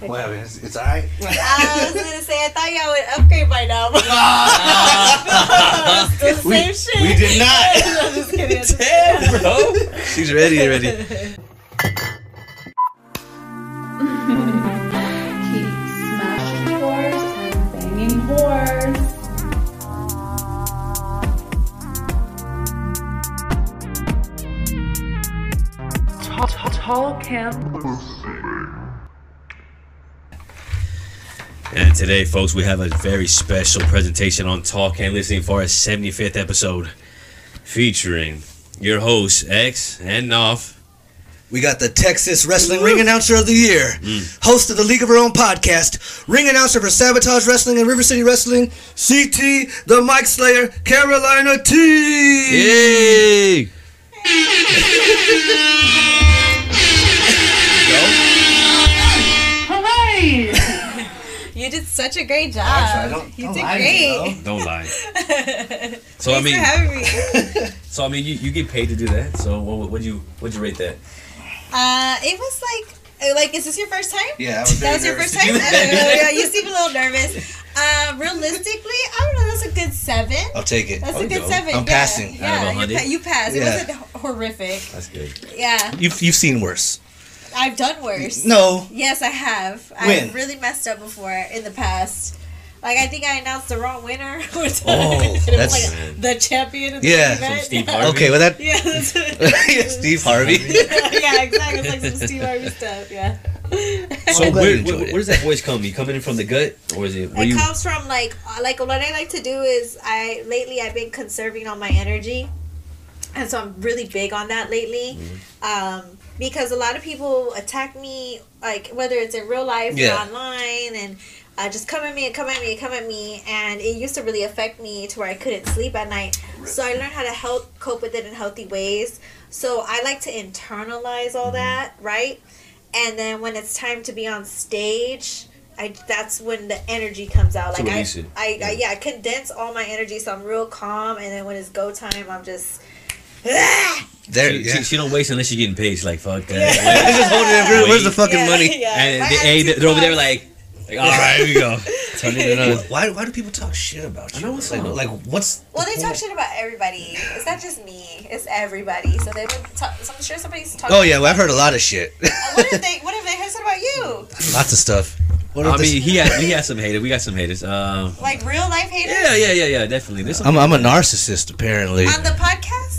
What happened? It's, it's alright. I was gonna say I thought y'all would upgrade by now. But It's the We- same shit. we did not. I'm just kidding. Damn, bro. She's ready already. Keep smashing doors and banging whores. Tall, tall, tall camp. Today, folks, we have a very special presentation on Talk and Listening for our 75th episode, featuring your hosts X and Noff. We got the Texas Wrestling Ring Announcer of the Year, mm. host of the League of Her Own podcast, ring announcer for Sabotage Wrestling and River City Wrestling, CT, the Mic Slayer, Carolina T. Yay! such a great job. I don't- you don't did lie to me, great. Don't lie. So I mean, for me. so I mean, you, you get paid to do that. So what would you would you rate that? Uh, it was like, uh, like, is this your first time? Yeah, I was That was your first time. do that. Uh, yeah, you seem a little nervous. Uh, realistically, I don't know. That's a good seven. I'll take it. That's I'll a good go. seven. I'm yeah. passing. Out Yeah, of you, hundred? pa- you passed. It wasn't horrific. That's good. Yeah, You've, you've seen worse. I've done worse. No. Yes, I have. When? I've really messed up before in the past. Like I think I announced the wrong winner. Oh, And it was that's- like the champion of the Yeah. event. Some Steve yeah. Harvey. Okay, well that. Yeah, that's yeah, Steve Harvey. yeah, exactly. It's like some Steve Harvey stuff. Yeah. So I'm where, where, where does that voice come? You coming in from the gut, or is it? Where it you? comes from like uh, like what I like to do is I lately I've been conserving all my energy, and so I'm really big on that lately, um, because a lot of people attack me like whether it's in real life Yeah. or online and. Uh, just come at me and come at me and come at me and it used to really affect me to where i couldn't sleep at night so i learned how to help cope with it in healthy ways so i like to internalize all that right and then when it's time to be on stage I that's when the energy comes out. Like I. I, I yeah, I condense all my energy, so I'm real calm. And then when it's go time, I'm just. There, She, yeah. she, she don't waste unless you're getting paid. She's like, fuck that. I just holding it. Where- Where's the fucking Yeah, money? yeah. And My they, hey, attitude they're over there like, like, all right, here we go. Turning it Well, up. Why, why do people talk shit about you? I know what's like, like what's Well, the they talk shit about everybody. It's not just me. It's everybody. So they've been. Ta- so I'm sure somebody's talking. Oh yeah, well, I've heard a lot of shit. What if they? What if they heard something about you? Lots of stuff. What I if this- mean, he had he had some haters. We got some haters. Um, Like real life haters yeah, yeah, yeah, yeah, definitely. There's some I'm, I'm a narcissist apparently. on the podcast.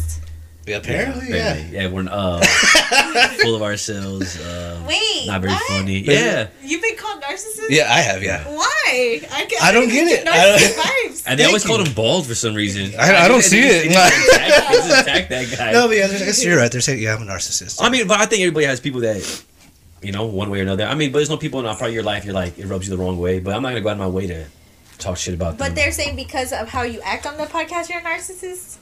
Yeah, apparently, yeah, yeah. yeah, we're uh, full of ourselves. Uh, Wait, not very what? funny. Yeah, You've been called narcissist. Yeah, I have. Yeah, Why? I, can, I don't even get it. I Narcissist don't- vibes. and they always Thank called you. him bald for some reason. I- I don't see it. just- they attack- attack that guy. no, but yeah, I guess you're right. They're saying, yeah, I'm a narcissist. I mean, but I think everybody has people that, you know, one way or another. I mean, but there's no people in a part of your life you're like it rubs you the wrong way. But I'm not gonna go out of my way to talk shit about them. But they're saying because of how you act on the podcast, you're a narcissist.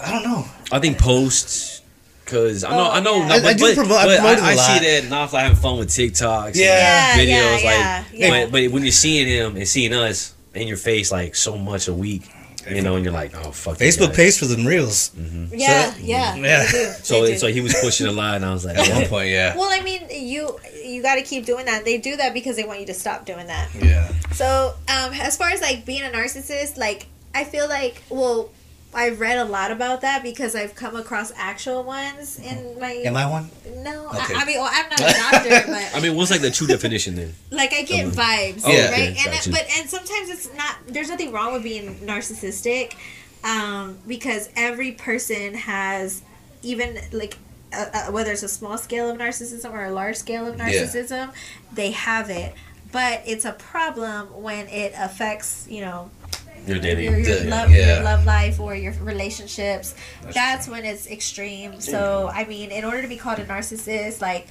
I don't know. I think posts. Cause I know, Oh, I know, yeah. no, I- I but, do but, promote- I but promote it a I, I see that Knopf like having fun with TikToks, Yeah. and Yeah, videos, yeah, like. yeah, yeah. But, but when you're seeing him and seeing us in your face like so much a week, you know, and you're like, oh fuck. Facebook pays for them reels. Yeah, yeah, yeah. They do. So They do. so he was pushing a line. and I was like, At one point, yeah. Well, I mean, you you got to keep doing that. They do that because they want you to stop doing that. Yeah. So, um, as far as like being a narcissist, like I feel like, well, I've read a lot about that because I've come across actual ones in my. Am I one? No, Okay. I, I mean, well, I'm not a doctor, but I mean, what's like the true definition then? like I get vibes, Oh, Yeah. right? okay, And gotcha. but and sometimes it's not. There's nothing wrong with being narcissistic, um, because every person has, even like. Uh, uh, whether it's a small scale of narcissism or a large scale of narcissism, they have it. But it's a problem when it affects, you know, Your dating, your, your love yeah. your love life or your relationships that's, when it's extreme so i mean in order to be called a narcissist like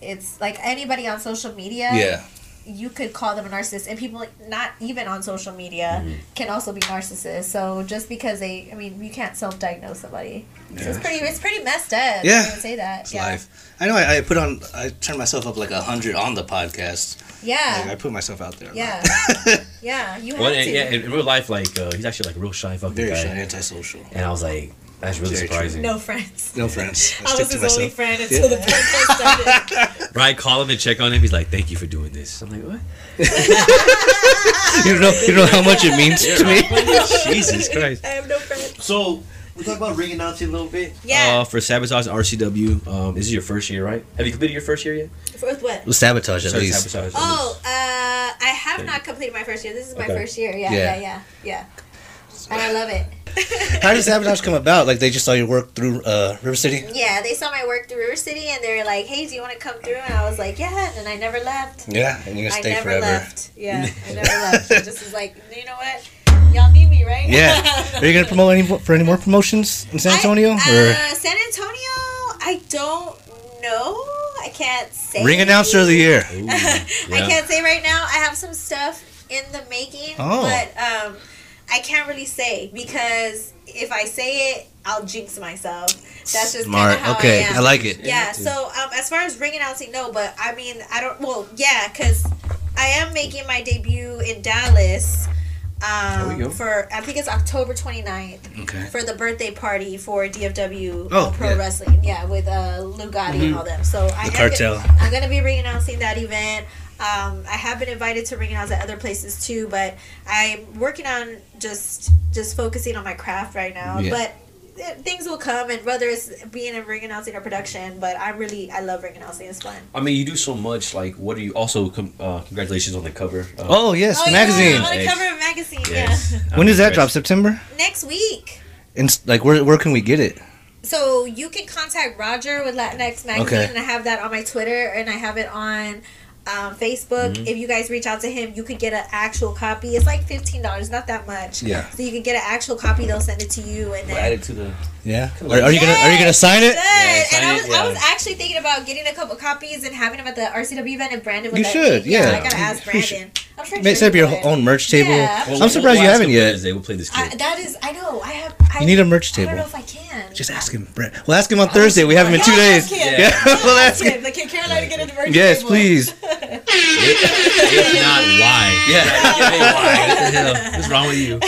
it's like anybody on social media Yeah. you could call them a narcissist and people not even on social media Mm-hmm. can also be narcissists so just because they i mean you can't self-diagnose somebody so it's pretty it's pretty messed up Yeah. Say that It's yeah life. I know. I, I put on. I turned myself up like a hundred on the podcast. Like, yeah I put myself out there. yeah yeah you have Well, to yeah, in real life, like uh, he's actually like a real shy fucking Very guy. shy, antisocial. And I was like, that's really Very true. surprising. no friends No friends. I stick was to his only friend until the podcast started. Right, call him and check on him. He's like, "Thank you for doing this." I'm like, "What?" You don't know, you don't know how much it means to me. Jesus Christ. I have no friends. So we talk about ring announcing a little bit. Yeah. Uh, for Sabotage and RCW, um, this is your first year, right? Have you completed your first year yet? With what? Well, sabotage at Sorry, least. Sabotage. Oh, uh, I have not completed my first year. This is my Okay. first year. Yeah, Yeah. yeah, yeah, yeah. And I love it. How does sabotage come about? Like they just saw your work through uh, River City. Yeah, they saw my work through River City, and they were like, "Hey, do you want to come through?" And I was like, "Yeah," and I never left. Yeah, and you're gonna stay I never forever. left. Yeah, I never left. I just was like, you know what? Y'all need me, right? Yeah. Are you gonna promote any for any more promotions in San Antonio? I, or uh, San Antonio, I don't know. I can't say. ring announcer of the year? Ooh, I can't say right now. I have some stuff in the making, Oh. but um, I can't really say because if I say it, I'll jinx myself. That's just Smart. Kinda how Okay, I, am. I like it. Yeah. So um, as far as ring announcing, no, but I mean, I don't. Well, yeah, because I am making my debut in Dallas. There we go. Um, for I think it's October 29th Okay. for the birthday party for DFW Oh, uh, Pro yeah. Mm-hmm. Wrestling. Yeah, with uh, Lou Gotti and all them. So I am cartel. Gonna, I'm gonna be ring announcing that event. Um, I have been invited to ring announce at other places too, but I'm working on just just focusing on my craft right now. Yeah. But things will come, and whether it's being in ring announcing or production, but I really I love ring announcing. It's fun. I mean, you do so much. Like, what are you? Also, com- uh, congratulations on the cover. Uh, Oh yes, oh the yeah, magazine. on the cover of a magazine. yes. Yeah, When does that drop? September? next week. And like where where can we get it? So you can contact Roger with Latinx Magazine, Okay. and I have that on my Twitter, and I have it on um, Facebook. Mm-hmm. If you guys reach out to him, you could get an actual copy. It's like fifteen dollars, not that much. Yeah. So you can get an actual copy. They'll send it to you, and We'll add it to the. Yeah. Are, are you gonna Are you gonna sign it? Good. Yeah, sign and I it, was, yeah. I was actually thinking about getting a couple copies and having them at the RCW event, and Brandon. would You should, Me. yeah. I gotta ask You should. Brandon. I'm sure. May- Set up your would. own merch table. Yeah. I'm surprised you haven't yet. Thursday. We'll play this I, that is, I know. I have. I, You need a merch table. I don't know if I can. Just ask him, Brett. We'll ask him on Thursday. We have him in two days. ask him. Yeah, we'll ask him. Like, can Carolina get a merch Yes, table? please. if not, why? Yeah. why? What the hell? What's wrong with you?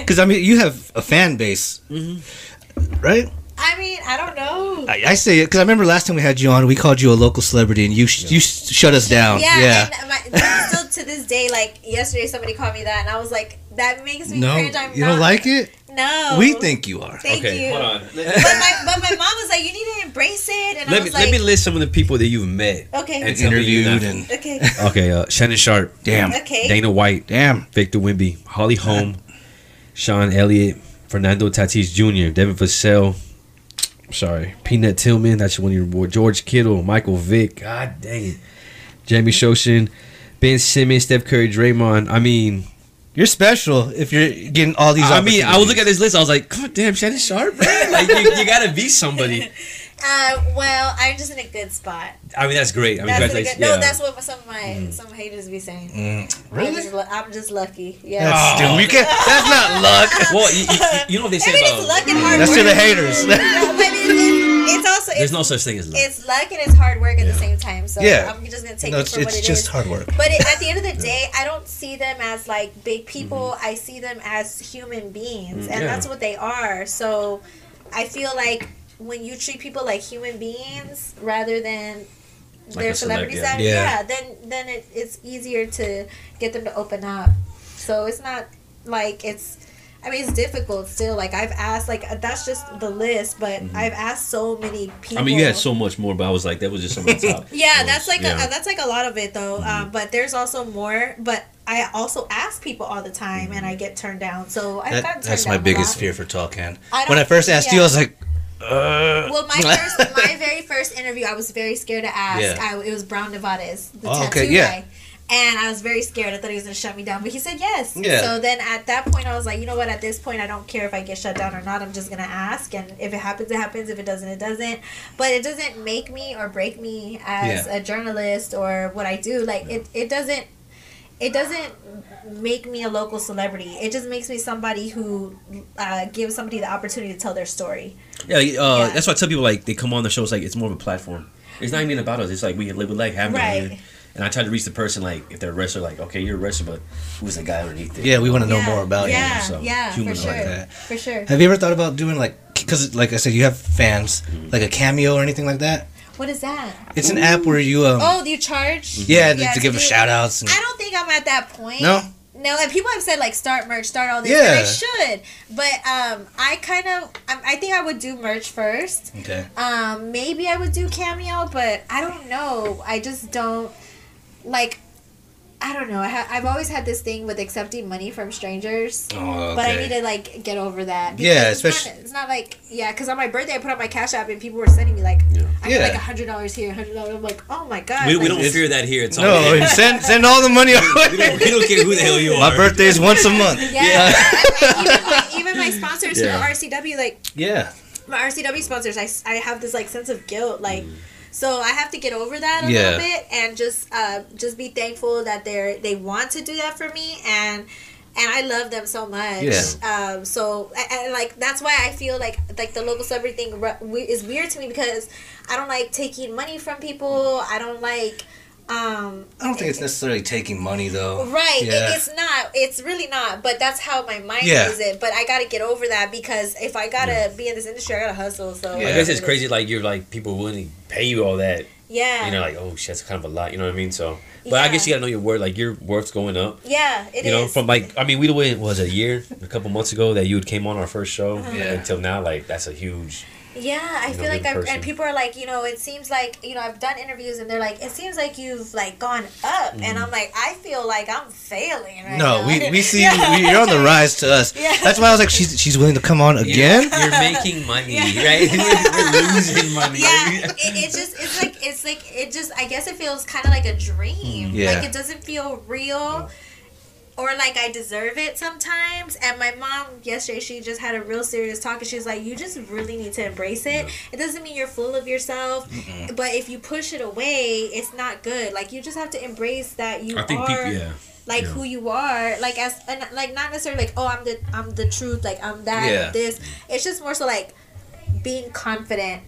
Because I mean, you have a fan base, mm-hmm. right? I mean, I don't know. I, I say it because I remember last time we had you on, we called you a local celebrity, and you sh- you sh- shut us down. Yeah, Yeah. and my, still to this day, like yesterday, somebody called me that, and I was like, that makes me No, cringe. I'm you not, don't like it. No, We think you are. Thank okay, you. hold on. But my, but my mom was like, you need to embrace it, and I Let me was let me list some of the people that you've met. okay, And tell Interviewed and okay, Okay, uh, Shannon Sharpe, damn, okay. Dana White, damn. Victor Wemby, Holly Holm, Sean Elliott, Fernando Tatis Jr., Devin Vassell. Sorry, Peanut Tillman. That's one of your boy. George Kittle, Michael Vick. God dang it. Jamie Shoshin, Ben Simmons, Steph Curry, Draymond. I mean, You're special if you're getting all these. I mean, I was opportunities. looking at this list. I was like, God damn, Shannon Sharpe, man. Like, you, you gotta be somebody. Uh, well, I'm just in a good spot. I mean, that's great. I mean, That's in congratulations. good, no, yeah. that's what some of my some haters be saying. Mm, I'm really? just, I'm just lucky. Yeah. That's stupid. You can't, that's not luck. well, you, you, you know what they say I mean, about. it's luck and hard That's work. to the haters. Yeah, but it, it, it's also There's it's, no such thing as luck. it's luck and it's hard work at Yeah. the same time. So Yeah. I'm just gonna take No, it for what it's it just hard work. But it, at the end of the day, I don't see them as like big mm-hmm. people. I see them as human beings, mm, and Yeah. that's what they are. So I feel like when you treat people like human beings rather than Like their a celeb, celebrities, yeah. Yeah. yeah. then then it, it's easier to get them to open up. So it's not like it's. I mean, it's difficult still. Like I've asked, like that's just the list, but I've asked so many people. Mm-hmm. I mean, you had so much more, but I was like, that was just some of the top. Yeah, that's like Yeah. Mm-hmm. a, that's like a lot of it though. Um, but there's also more. But I also ask people all the time, and I get turned down. So I've That- gotten that's my biggest fear for Talkan. When I first asked you, I was like, uh. Well, my first, my very first interview, I was very scared to ask. Yeah. I, it was Brown Nevada's, the Oh, tattoo okay, yeah. guy. And I was very scared. I thought he was gonna shut me down, but he said yes. Yeah. So then at that point, I was like, you know what? At this point, I don't care if I get shut down or not. I'm just gonna ask, and if it happens, it happens. If it doesn't, it doesn't. But it doesn't make me or break me as Yeah. a journalist or what I do. Like it, it doesn't. It doesn't make me a local celebrity. It just makes me somebody who uh, gives somebody the opportunity to tell their story. Yeah, uh, Yeah. that's why I tell people like they come on the show. It's like it's more of a platform. It's not even about us. It's like we live with like having Right. Here. And I try to reach the person like if they're a wrestler, like okay, you're a wrestler, but who's the guy underneath it? Yeah, we want to know Yeah, more about yeah, you. so yeah, for sure, like that. for sure. Have you ever thought about doing like, because like I said, you have fans, Mm-hmm. like a cameo or anything like that? What is that? It's an app where you um. Oh, do you charge? yeah, to, yeah, to to give do- a shout outs. I don't think I'm at that point. No? No, and people have said like start merch, start all this, Yeah. and I should. But um, I kind of, I, I think I would do merch first. Okay. Um, maybe I would do cameo, but I don't know. I just don't like. I don't know. I ha- I've always had this thing with accepting money from strangers, Oh, but I need to like get over that. Yeah, Because it's not- especially- it's not like yeah, because on my birthday I put on my cash app and people were sending me like Yeah. I Yeah. got like a hundred dollars here, hundred dollars. I'm like, oh my god. We, we don't fear that here. It's all No, good. send send all the money we, don't, we don't care who the hell you are. My birthday is once a month. Yeah. even, my, even my sponsors Yeah. for RCW, like Yeah. my RCW sponsors, I, I have this like sense of guilt, like. Mm. So I have to get over that a Yeah. little bit and just uh, just be thankful that they're they want to do that for me and and I love them so much. Yeah. Um. So and, and like that's why I feel like like the local celebrity thing is weird to me because I don't like taking money from people. I don't like. Um, I don't think it's necessarily taking money though. Right. It, it's not. It's really not. But that's how my mind Yeah. is it. But I got to get over that because if I gotta be in this industry, I gotta hustle. So Yeah. I guess it's crazy. Like you're like people willing to pay you all that. Yeah. You know, like oh shit, that's kind of a lot. You know what I mean? So, but I guess you gotta know your worth. Like your worth's going up. yeah. It is. you know, from like I mean, we went was it, was a year, a couple months ago that you came on our first show. Uh-huh. Yeah. Until now, like that's a huge. Yeah, I feel know, like I person. and people are like, you know, it seems like you know I've done interviews and they're like, it seems like you've like gone up, Mm-hmm. and I'm like, I feel like I'm failing right No, now. we, we see Yeah. you. We, you're on the rise to us. Yeah. That's why I was like, she's she's willing to come on again. You're making money, right? We're losing money. yeah, it, it just it's like it's like it just I guess it feels kind of like a dream. Yeah. Like it doesn't feel real. Or like I deserve it sometimes, and my mom yesterday she just had a real serious talk, and she was like, "You just really need to embrace it. It doesn't mean you're full of yourself, but if you push it away, it's not good. Like you just have to embrace that you I are people, yeah. like Yeah. who you are like as and like not necessarily like oh i'm the i'm the truth like i'm that Yeah. this it's just more so like being confident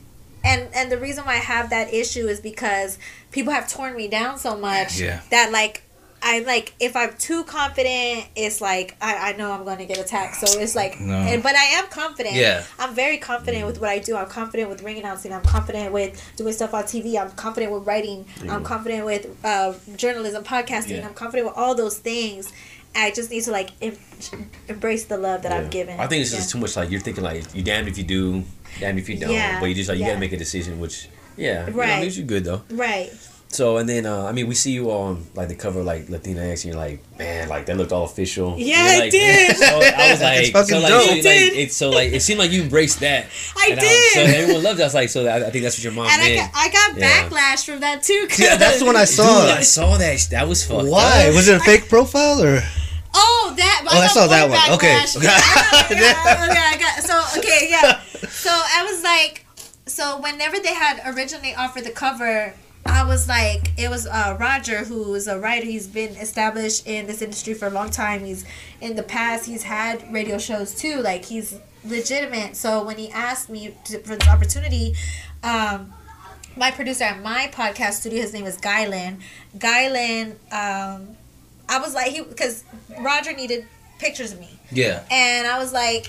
and and the reason why i have that issue is because people have torn me down so much Yeah. that like I'm like if I'm too confident, it's like I, I know I'm going to get attacked. So it's like, No. and, but I am confident. Yeah. I'm very confident with what I do. I'm confident with ring announcing. I'm confident with doing stuff on TV. I'm confident with writing. I'm confident with uh, journalism, podcasting. Yeah. I'm confident with all those things. I just need to like em- embrace the love that I've given. I think it's Yeah. just too much. Like you're thinking, like you damned if you do, damned if you don't. Yeah, But you just like you yeah. gotta make a decision, which yeah, you know, Right. leaves you good though. right. So and then uh, I mean, we see you on like the cover of, like Latinx, and you're like, man, like that looked all official. Yeah, You're it did. So I was like, It's fucking so like, dope. so, It like, did. it's so like it seemed like you embraced that. I And did. so everyone loved that. I was like, so I, I think that's what your mom and I did. got, I got Yeah. backlash from that too. 'cause- Yeah, that's when I Dude, saw I saw that. That was fucked. Why up. was it a fake profile or? Oh, that. Oh, I got saw that more one. Okay. backlash. Yeah, I yeah, okay, I got so okay, yeah. So I was like, so whenever they had originally offered the cover, I was like, it was uh, Roger who is a writer. He's been established in this industry for a long time. He's in the past. He's had radio shows too. Like he's legitimate. So when he asked me to, for this opportunity, um, my producer at my podcast studio, his name is Guylan. Guylan, um, I was like, he because Roger needed pictures of me, Yeah. and I was like,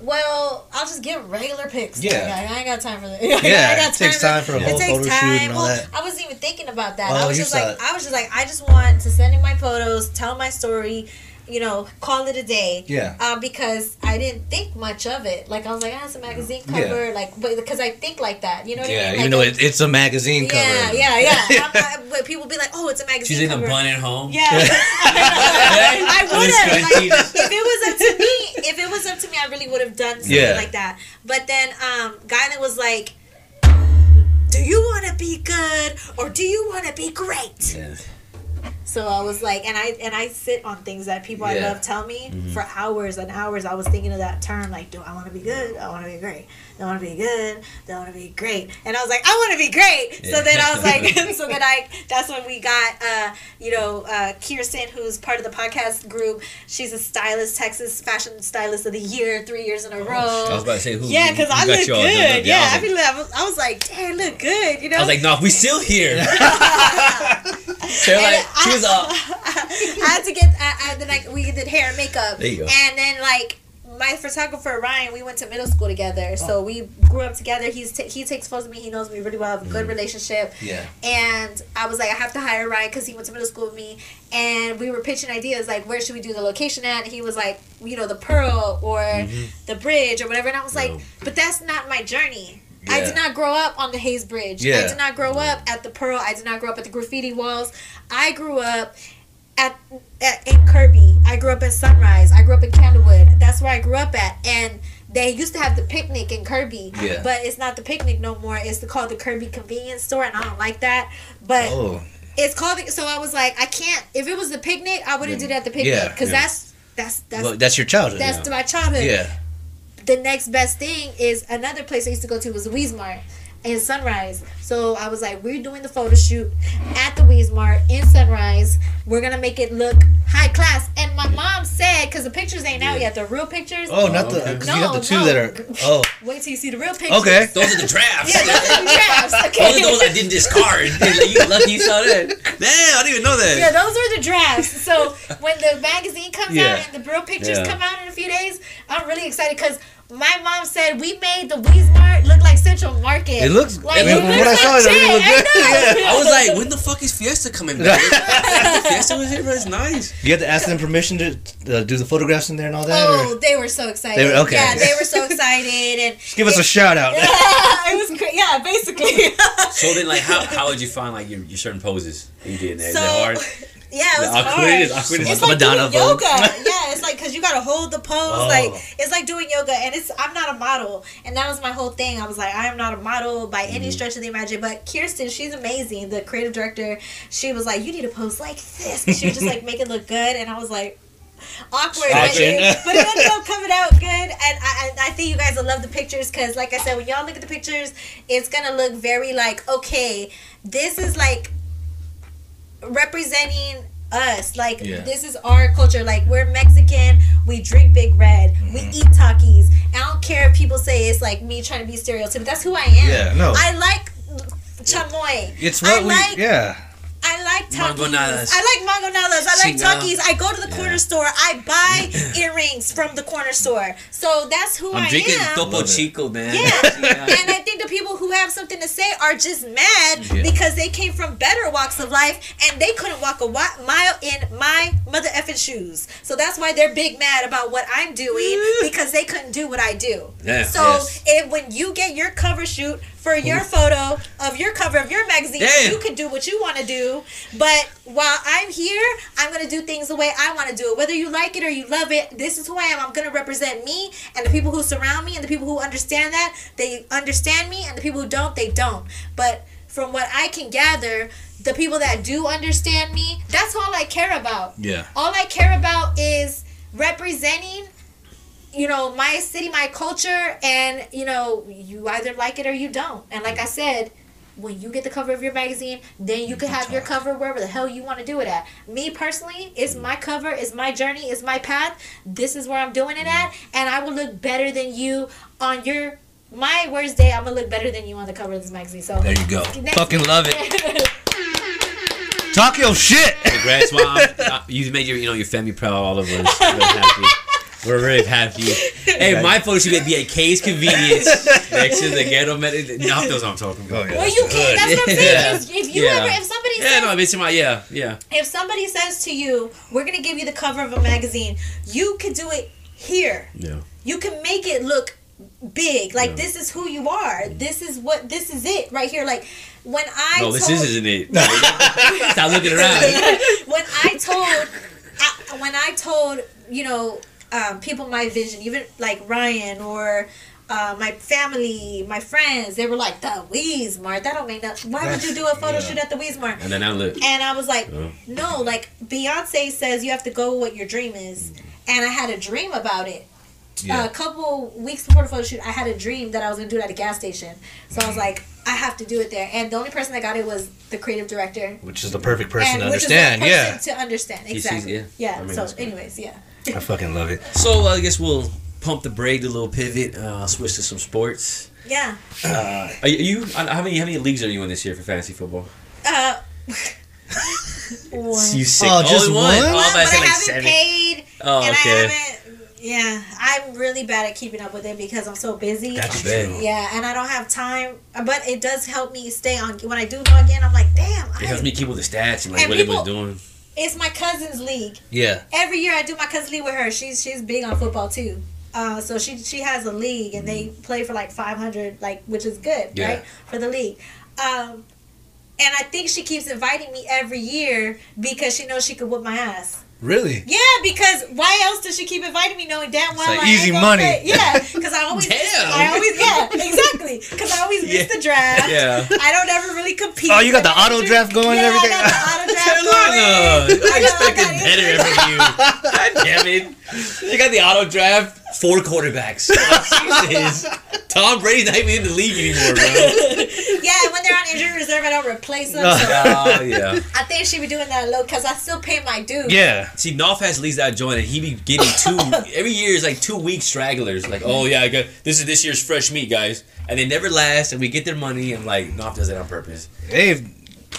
well, I'll just get regular pics. Yeah. Like, I ain't got time for that. Yeah, I got it takes time for a it whole photo shoot time. and all well, that. I wasn't even thinking about that. Oh, I was just like, it. I was just like, I just want to send in my photos, tell my story, you know, call it a day. Yeah. Um, because I didn't think much of it. Like I was like, ah, it's a magazine cover. Like, but because I think like that, you know what Yeah, I mean? even Like, though I- it, it's a magazine yeah, cover. yeah, yeah, I'm not- but people be like, "Oh, it's a magazine." She's in a bun at home. Yeah, I would This have. Like, if it was up to me, if it was up to me, I really would have done something Yeah. like that. But then, um, Guylan was like, "Do you want to be good or do you want to be great?" Yeah. So I was like, and I and I sit on things that people I love tell me for hours and hours. I was thinking of that term, like, do I want to be good? I want to be great. Do I want to be good? Do I want to be great? And I was like, I want to be great. So then I was like, so then I, that's when we got, uh, you know, uh, Kirsten, who's part of the podcast group. She's a stylist, Texas fashion stylist of the year, three years in a row. I was about to say who. yeah, because who I look you all done good. Yeah, I I, was, feel like, I, was, I was like, damn, I look good. You know. I was like, no, we still here. They're like, uh, I had to get. I, I then like we did hair and makeup. There you go. And then like my photographer Ryan, we went to middle school together, so we grew up together. He's t- he takes photos of me. He knows me really well. Have a good relationship. Yeah. And I was like, I have to hire Ryan because he went to middle school with me. And we were pitching ideas like, where should we do the location at? And he was like, you know, the Pearl or the Bridge or whatever. And I was like, but that's not my journey. I did not grow up on the Hays Bridge. I did not grow up at the Pearl. I did not grow up at the graffiti walls. I grew up at, at in Kirby. I grew up at Sunrise. I grew up in Candlewood. That's where I grew up at. And they used to have the picnic in Kirby, Yeah. but it's not the picnic no more. It's the, called the Kirby Convenience Store, and I don't like that. But Oh, it's called. So I was like, I can't. If it was the picnic, I would have did it at the picnic Yeah, because yeah. that's that's that's well, that's your childhood. that's my childhood yeah. The next best thing is another place I used to go to was the Weesmart in Sunrise. So I was like, we're doing the photo shoot at the Weesmart in Sunrise. We're gonna make it look high class. And my mom said, because the pictures ain't out yet, the real pictures. Oh, not the. okay. Because you got the two no. that are. Oh, Wait till you see the real pictures. okay. Those are the drafts. Yeah, those are the drafts. Those Okay. are those I didn't discard. You lucky you saw that. Damn, I didn't even know that. Yeah, those were the drafts. So when the magazine comes Yeah. out and the real pictures Yeah. come out in a few days, I'm really excited because my mom said we made the Weesmart look like Central Market. It looks- like I mean, it from looks what I saw, it really looked good. I know. I was like, when the fuck is Fiesta coming back? Fiesta was here, bro. It's nice. You had to ask them permission to uh, do the photographs in there and all that? Oh, or? they were so excited. They were- okay. Yeah, they were so excited, and Just give us a shout out. Yeah, it was cra- yeah, basically. So then, like, how, how would you find like your, your certain poses you did in there? Is so hard? Yeah, it was awkward hard. is- awkward is it's like doing yoga. yeah, it's like because you gotta hold the pose. Oh. Like it's like doing yoga, and it's I'm not a model, and that was my whole thing. I was like, I am not a model by Mm-hmm. any stretch of the imagination. But Kirsten, she's amazing. The creative director, she was like, you need to pose like this. she would just like make it look good, and I was like. Awkward, but it, but it ended up coming out good, and I, and I think you guys will love the pictures because, like I said, when y'all look at the pictures, it's gonna look very like okay, this is like representing us. Like Yeah. this is our culture. Like we're Mexican. We drink Big Red. We Mm-hmm. eat Takis. I don't care if people say it's like me trying to be stereotypical. That's who I am. Yeah, no. I like chamoy. It's I what we. like yeah. I like Takis. Mangonadas. I like mango mangonadas. I like Chingao. Takis. I go to the corner store. I buy earrings from the corner store. So that's who I'm I drinking am. Topo Chico, man. Yeah. and I think the people who have something to say are just mad Yeah. because they came from better walks of life and they couldn't walk a wi- mile in my mother effing shoes. So that's why they're big mad about what I'm doing because they couldn't do what I do. Yeah, so yes. if when you get your cover shoot for your photo of your cover of your magazine, Damn. you can do what you want to do. But while I'm here, I'm gonna do things the way I want to do it. Whether you like it or you love it, this is who I am. I'm gonna represent me and the people who surround me and the people who understand that they understand me, and the people who don't, they don't. But from what I can gather, the people that do understand me, that's all I care about. Yeah. All I care about is representing you know my city my culture and you know you either like it or you don't and like i said when you get the cover of your magazine then you can have your cover wherever the hell you want to do it at me personally it's my cover it's my journey it's my path this is where i'm doing it at mm. and i will look better than you on your my worst day i'm gonna look better than you on the cover of this magazine so There you go. Next- Fucking love it. Talk your shit. Congrats, mom. You made your, you know, your family proud. All of us. We're happy. We're really happy. Hey, my photo should be at K's Convenience next to the ghetto medic. Not those I'm talking about. Oh, yeah. well you can that's what i'm saying Yeah. is if you Yeah. ever if somebody Yeah, says no, it's my yeah, yeah. if somebody says to you, "We're gonna give you the cover of a magazine," you could do it here. Yeah. You can make it look big. Like Yeah. this is who you are. This is what. This is it right here. Like when I No, told, this isn't it. Stop looking around. when I told, I, when I told you know um, people my vision, even like Ryan or. Uh, my family, my friends, they were like, the Weesmart. That don't make no. Why would you do a photo shoot at the Weesmart? And then I look. And I was like, no, like Beyonce says you have to go with what your dream is. And I had a dream about it. Yeah. a couple weeks before the photo shoot, I had a dream that I was gonna do it at a gas station. So I was like, I have to do it there. And the only person that got it was the creative director. Which is the perfect person and to which is the understand. Yeah. to understand sees- exactly. yeah. Yeah. I mean, so, anyways, yeah. I fucking love it. So uh, I guess we'll pump the brake, do a little pivot, uh, switch to some sports. Yeah. Uh, are you? How many? How many leagues are you in this year for fantasy football? Uh, one. You sick? Oh, just Only one? Oh, One, I but I like haven't seven. paid, Oh, and okay. I haven't Yeah, I'm really bad at keeping up with it because I'm so busy. That's bad. Yeah, and I don't have time. But it does help me stay on. When I do log in, I'm like, damn. It helps me keep with the stats and like And what people- everyone's doing. It's my cousin's league. Yeah. Every year I do my cousin's league with her. She's she's big on football too. Uh, so she she has a league and they play for like 500, like which is good, Yeah. right, for the league. Um, and I think she keeps inviting me every year because she knows she could whoop my ass. Really? Yeah, because why else does she keep inviting me knowing damn well like I easy money. play? Yeah, because I always, Damn. I always, yeah, exactly. Because I always miss the draft. Yeah. I don't ever really compete. Oh, you got the auto draft going and yeah, everything? I got the auto draft going. I I expected better from you. God damn it! You got the auto draft, four quarterbacks. Jesus, Tom Brady's not even in the league anymore, bro. Yeah, when they're on injury reserve, I don't replace them. So Oh yeah. I think she be doing that a low because I still pay my dues. Yeah. See, Knopf has leads that joint, and he be getting two every year is like two week stragglers. Like, oh yeah, I got this is this year's fresh meat, guys, and they never last, and we get their money. and like Knopf does it on purpose, Hey,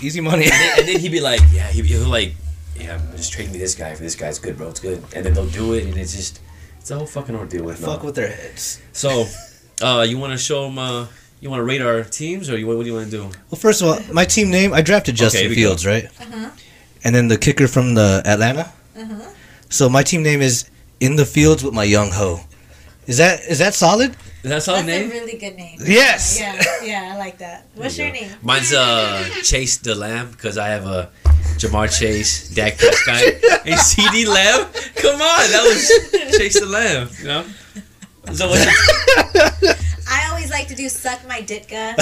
easy money. and then, and then he'd be like, yeah, he, he'll like, yeah, just trade me this guy for this guy. It's good, bro. It's good, and then they'll do it, and it's just it's a whole fucking ordeal with Fuck Knopf. with their heads. So, uh, you want to show them? Uh, you want to rate our teams, or you what do you want to do? Well, first of all, my team name, I drafted Justin here we go. Fields, right? Uh-huh. And then the kicker from the Atlanta. Uh-huh. So my team name is In the Fields with My Young Ho. Is that is that solid? Is that solid That's name? a really good name. Yes. Yeah, yeah, I like that. What's There your go. name? Mine's uh Chase the Lamb because I have a Ja'Marr Chase, Dak Prescott, and CeeDee Lamb. Come on, that was Chase the Lamb. You know. So what's your, I always like to do suck my ditka. or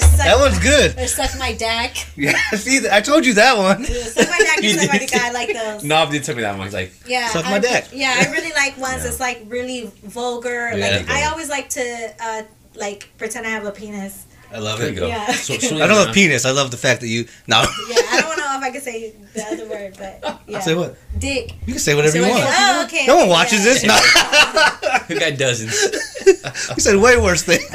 suck, That one's good. or suck my Dak. Yeah. See, I told you that one. Suck my Dak or You suck my did. ditka. I like those. Knob did tell me that one. He's like, Yeah, Suck my I, dick. Yeah, I really like ones that's like really vulgar. Yeah. like I always like to uh, like pretend I have a penis. I love there you go. Yeah. So, so I don't love penis. I love the fact that you. No. Yeah, I don't know if I can say the other word, but yeah. Say what? Dick. You can say whatever Say you want. Oh, okay. No one watches yeah. this. No. Who got dozens? you said way worse things.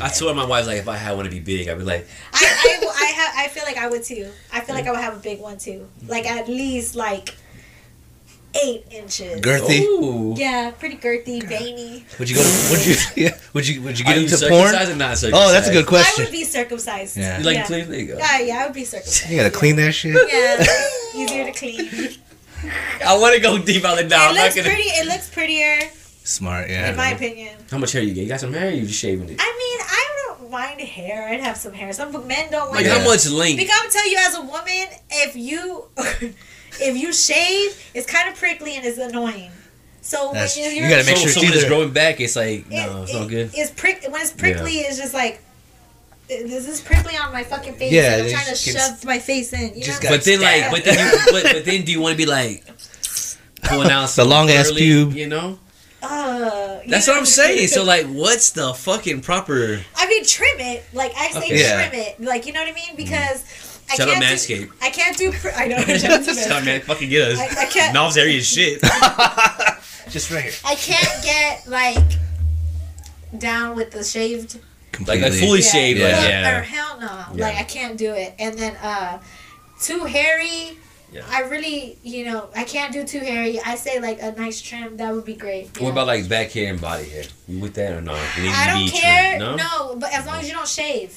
I told my wife like if I had one to be big, I'd be like, I, I, I, have, I feel like I would too. I feel like I would have a big one too. Like at least like eight inches. Girthy. ooh. Yeah, pretty girthy, veiny. Would you go? To, would you? Yeah. Would you? Would you get Are you into porn? circumcised or not circumcised? Oh, that's a good question. I question. would be circumcised. Yeah. You like yeah. clean? There you go. Yeah, yeah, I would be circumcised. You gotta clean that shit. Yeah, easier to clean. I want to go deep on it now. it looks gonna. pretty. It looks prettier, Smart. Yeah. in my opinion. How much hair you get? You got some hair? Or you just shaving it? I mean, I don't mind hair. I'd have some hair. Some men don't Like like. Yeah. how much length? Because I'm tell you, as a woman, if you if you shave, it's kind of prickly and it's annoying. So That's- when you you're, gotta make so, sure so it's when it's either- growing back, it's like it- no, it's it- not good. It's prick when it's prickly. It's just like this is prickly on my fucking face. Yeah, and I'm trying to shove my face in. You just know? got- But then, like, but then, you, but, but then, do you want to be like pulling out the long ass curly, pube. You know, Uh, you that's know? what I'm saying. So, like, what's the fucking proper? I mean, trim it. Like I say, Okay. Yeah. trim it. Like you know what I mean? Because I Shout out can't Manscaped. Do, I can't do. Pr- I know. shout out to Shout out, Manscaped. man, fucking get us. I- I can't- Knobs area is shit. Just right here. I can't get like down with the shaved. Completely. like fully shaved. Yeah. Like, Or hell no. Yeah. Like I can't do it. And then uh too hairy. Yeah. I really, you know, I can't do too hairy. I say like a nice trim. That would be great. What yeah. about like back hair and body hair? You with that or not? I don't care. trimmed, No? but as long as you don't shave.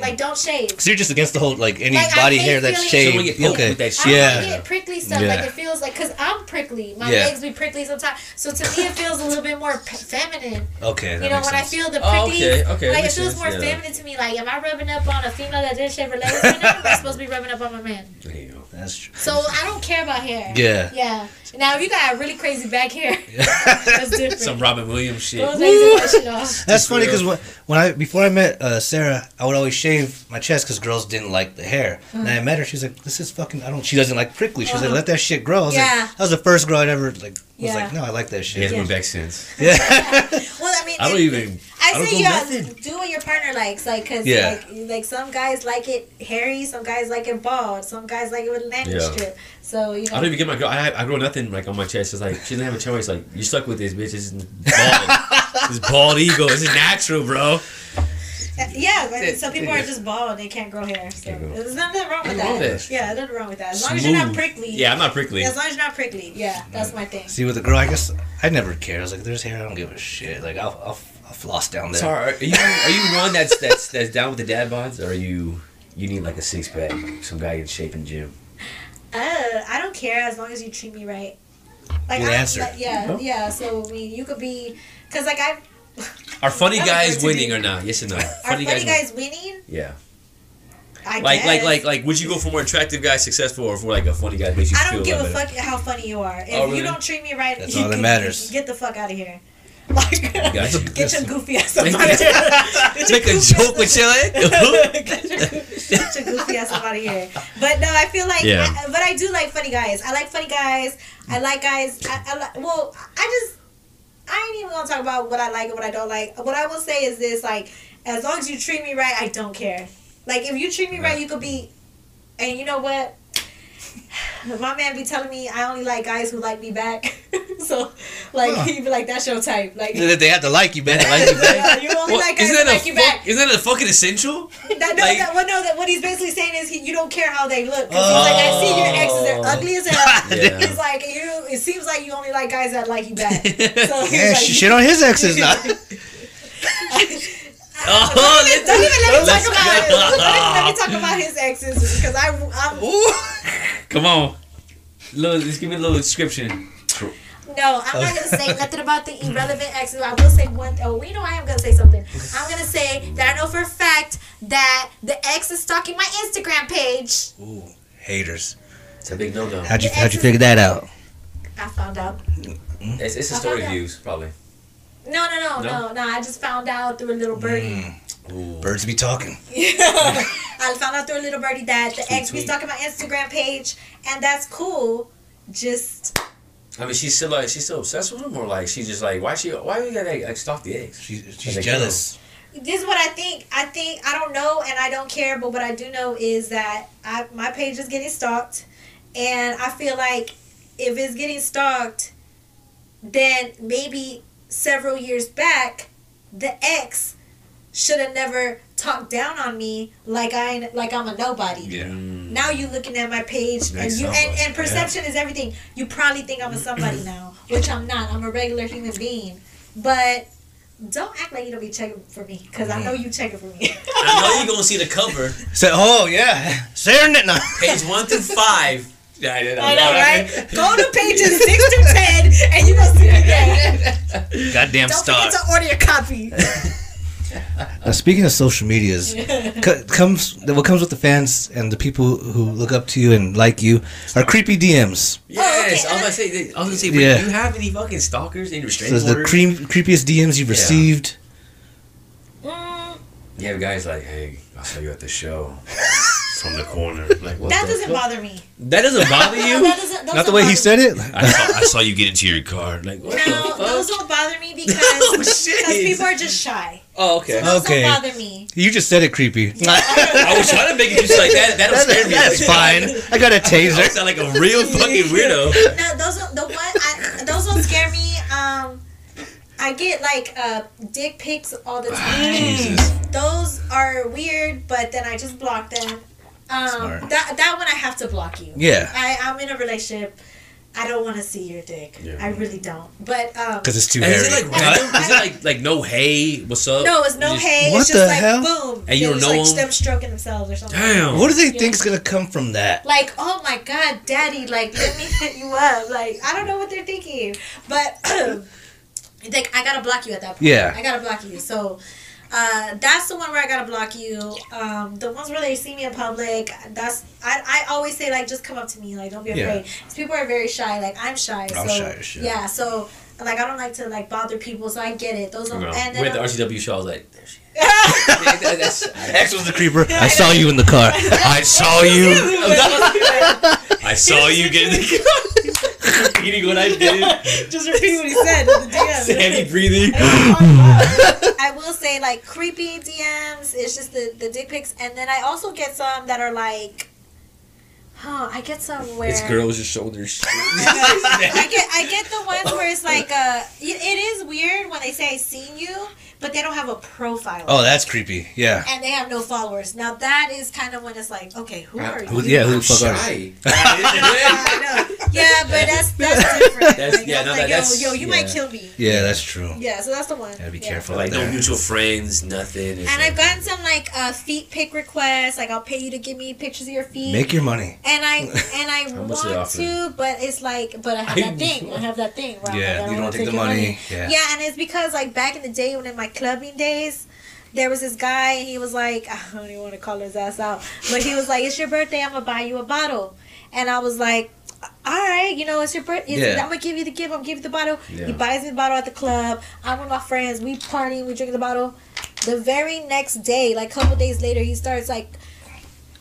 Like don't shave. So you're just against the whole like any Like, body hair that's feeling- shaved. Someone get okay. with that I shit. don't Yeah. get prickly stuff. Yeah. Like it feels like, cause I'm prickly. My Yeah. legs be prickly sometimes. So to me, it feels a little bit more p- feminine. Okay. You know, makes when I feel the Oh, prickly, okay, okay, like it feels sense, more yeah. feminine to me. Like, am I rubbing up on a female that didn't shave her legs right now? Am I supposed to be rubbing up on my man? There you go. That's true. So I don't care about hair. Yeah. Yeah. Now, if you got really crazy back hair, that's different. Some Robin Williams shit. Those days are that shit off. That's funny because when, when I before I met uh, Sarah, I would always shave my chest because girls didn't like the hair. And I met her, she's like, "This is fucking. I don't. She doesn't like prickly. She was like, let that shit grow." I was Yeah. like, that was the first girl I'd ever like. Was Yeah. like, no, I like that shit. He hasn't been back since. Yeah. Well, I mean, I don't it- even. I, I don't say go you nothing. do what your partner likes, like, cause Yeah. like, like some guys like it hairy, some guys like it bald, some guys like it with a landing Yeah. strip. So you know. I don't even get my girl. I, I grow nothing like on my chest. It's like she doesn't have a choice. Like you're stuck with this bitch. This bald. this bald ego. This is natural, bro. Yeah, but it. some people are just bald. They can't grow hair. So grow. there's nothing wrong with Nothing wrong that. with that. Yeah, nothing wrong with that. As long as you're not prickly. Yeah, I'm not prickly. As long as you're not prickly. Yeah, that's my thing. See, with a girl, I guess I never care. I was like, "There's hair. I don't give a shit." Like, I'll, I'll, I'll floss down there. Sorry, are you are you one that's that's that's down with the dad bods, or are you you need like a six pack, some guy in shape in gym? Uh, I don't care as long as you treat me right. Like, Good I, answer. like, yeah, Huh? yeah. So I mean, you could be, cause like I, Are funny guys winning or not? Yes or no? are funny guys, winning? Yeah. I Like guess. like like like would you go for more attractive guy, successful, or for like a funny guy that makes you I don't give a better? fuck how funny you are. If Oh, really? you don't treat me right, That's you all that can- matters. Get the fuck out of here. Like, Gotcha. get your goofy ass Make out of here. Make a joke with your get, your, goofy ass out of here. But no, I feel like, Yeah. I, but I do like funny guys. I like funny guys. I like guys. I, I like, well, I just, I ain't even gonna talk about what I like and what I don't like. What I will say is this: like, as long as you treat me right, I don't care. Like, if you treat me right, you could be, and you know what? My man be telling me I only like guys who like me back. so, like, Huh. he be like, "That's your type." Like, they have to like you, man. Like you back? you only Well, like guys who that a like you fuck- back. isn't that a fucking essential? That, no, Like- that, well, no, that what he's basically saying is he, you don't care how they look. Cause he's like, I see your oh. exes, they're ugly as hell. Yeah. He's like, you. It seems like you only like guys that like you back. So Yeah, like, shit on his exes now. Oh, don't, even, don't even let me talk about it. go. Don't even let me talk about his exes because I, I'm Come on. Little, just give me a little description. no, I'm not gonna say nothing about the irrelevant exes. I will say one. Oh, you know, I am gonna say something. I'm gonna say that I know for a fact that the ex is stalking my Instagram page. Ooh, haters. It's a big no no. How'd you The how'd you figure that out? I found out. It's, it's a I story found views, probably. No, no, no, No? no, no. I just found out through a little birdie. Mm. Ooh. Birds be talking. I found out through a little birdie that the Tweet, ex be tweet. stalking my Instagram page, and that's cool. Just I mean, she's still like she's still obsessed with him, or like she's just like why she why you gotta like stalk the ex? She, Like she's a jealous. this is what I think. I think I don't know, and I don't care. But what I do know is that I my page is getting stalked, and I feel like if it's getting stalked, then maybe several years back, the ex should have never talked down on me like I like I'm a nobody. Yeah. Mm. Now you looking at my page and you and, somebody, and perception is everything. You probably think I'm a somebody now, which I'm not. I'm a regular human being. But don't act like you don't be checking for me, because I know you checking for me. I know you're gonna see the cover, So, oh yeah, sharing Net. No. page one through five. Yeah, I know, I know, right? Go to pages six to ten, and you gonna see me there. Goddamn Don't star. forget to order your copy. Uh, speaking of social medias, co- comes what comes with the fans and the people who look up to you and like you are creepy DMs. Yes, Oh, okay. I was gonna say. I was gonna say. Wait, Yeah. Do you have any fucking stalkers in your So restraining the order? cream, creepiest DMs you've Yeah. received. Mm, You have guys like, hey, I saw you at the show from the corner. Like, what that the doesn't fuck? bother me. That doesn't bother No, you. that doesn't, Not the way he bother said it. I saw, I saw you get into your car. Like, what No, those don't bother me because Oh, shit. because people are just shy. Oh, okay. Those Okay. don't bother me. You just said it creepy. I was trying to make it just like that. That'll That- scare me. that's Like, fine. I got a taser. I sound like a real fucking weirdo. No, those are- the one I, those don't scare me. Um, I get like uh dick pics all the time. Jesus. Those are weird, but then I just block them. Um, Smart. that that one I have to block you. Yeah, I I'm in a relationship. I don't want to see your dick. Yeah. I really don't. But um, because it's too And hairy. is it like random? Is it like like no hey, what's up? no, it's no You just- hey. What it's just the like hell? boom. And you don't it's know like 'em? them stroking themselves or something. Damn. what do they Yeah. think's gonna come from that? like, oh my god, daddy, like let me hit you up. Like I don't know what they're thinking, but like I gotta block you at that point. Yeah. I gotta block you. So. Uh, that's the one where I gotta block you. Um, the ones where they see me in public, that's I, I always say like just come up to me, like don't be Yeah. afraid. 'Cause people are very shy, like I'm shy. I'm so shy as shit. yeah, so like I don't like to like bother people, so I get it. Those are No. and We're at the then RCW show. I was like, there she is. That's- X was the creeper. I saw you in the car. I saw you. I saw you get in the car. Eating what I did. just repeat what he said in the DM. Heavy breathing. I will say like creepy DMs. It's just the the dick pics, and then I also get some that are like, Huh, I get some where It's girls' shoulders. I get I get the ones where it's like uh it it is weird when they say I seen you, but they don't have a profile. Oh, that's creepy. Yeah. and they have no followers. Now that is kind of when it's like, okay, who are you? Who, yeah, who the I'm fuck are you? shy. Yeah, but that's that's different. That's- like, yeah, no, like, that's- yo, yo, you yeah. might kill me. Yeah, that's true. Yeah, so that's the one. Gotta be Yeah. careful. like out no mutual friends, nothing. And like- I've gotten some like uh, feet pic requests. Like I'll pay you to give me pictures of your feet. Make your money. and I and I How much they want to, but it's like, but I have I- that thing. I have that thing. Where Yeah, like, you don't take the your money. Yeah. Yeah, and it's because like back in the day when in my clubbing days, there was this guy and he was like, I don't even want to call his ass out, but he was like, "It's your birthday, I'm gonna buy you a bottle," and I was like. All right, you know it's your birthday. Yeah. I'm gonna give you the gift. I'm gonna give you the bottle. Yeah. He buys me the bottle at the club. I'm with my friends. We partying. We drinking the bottle. The very next day, like a couple days later, he starts like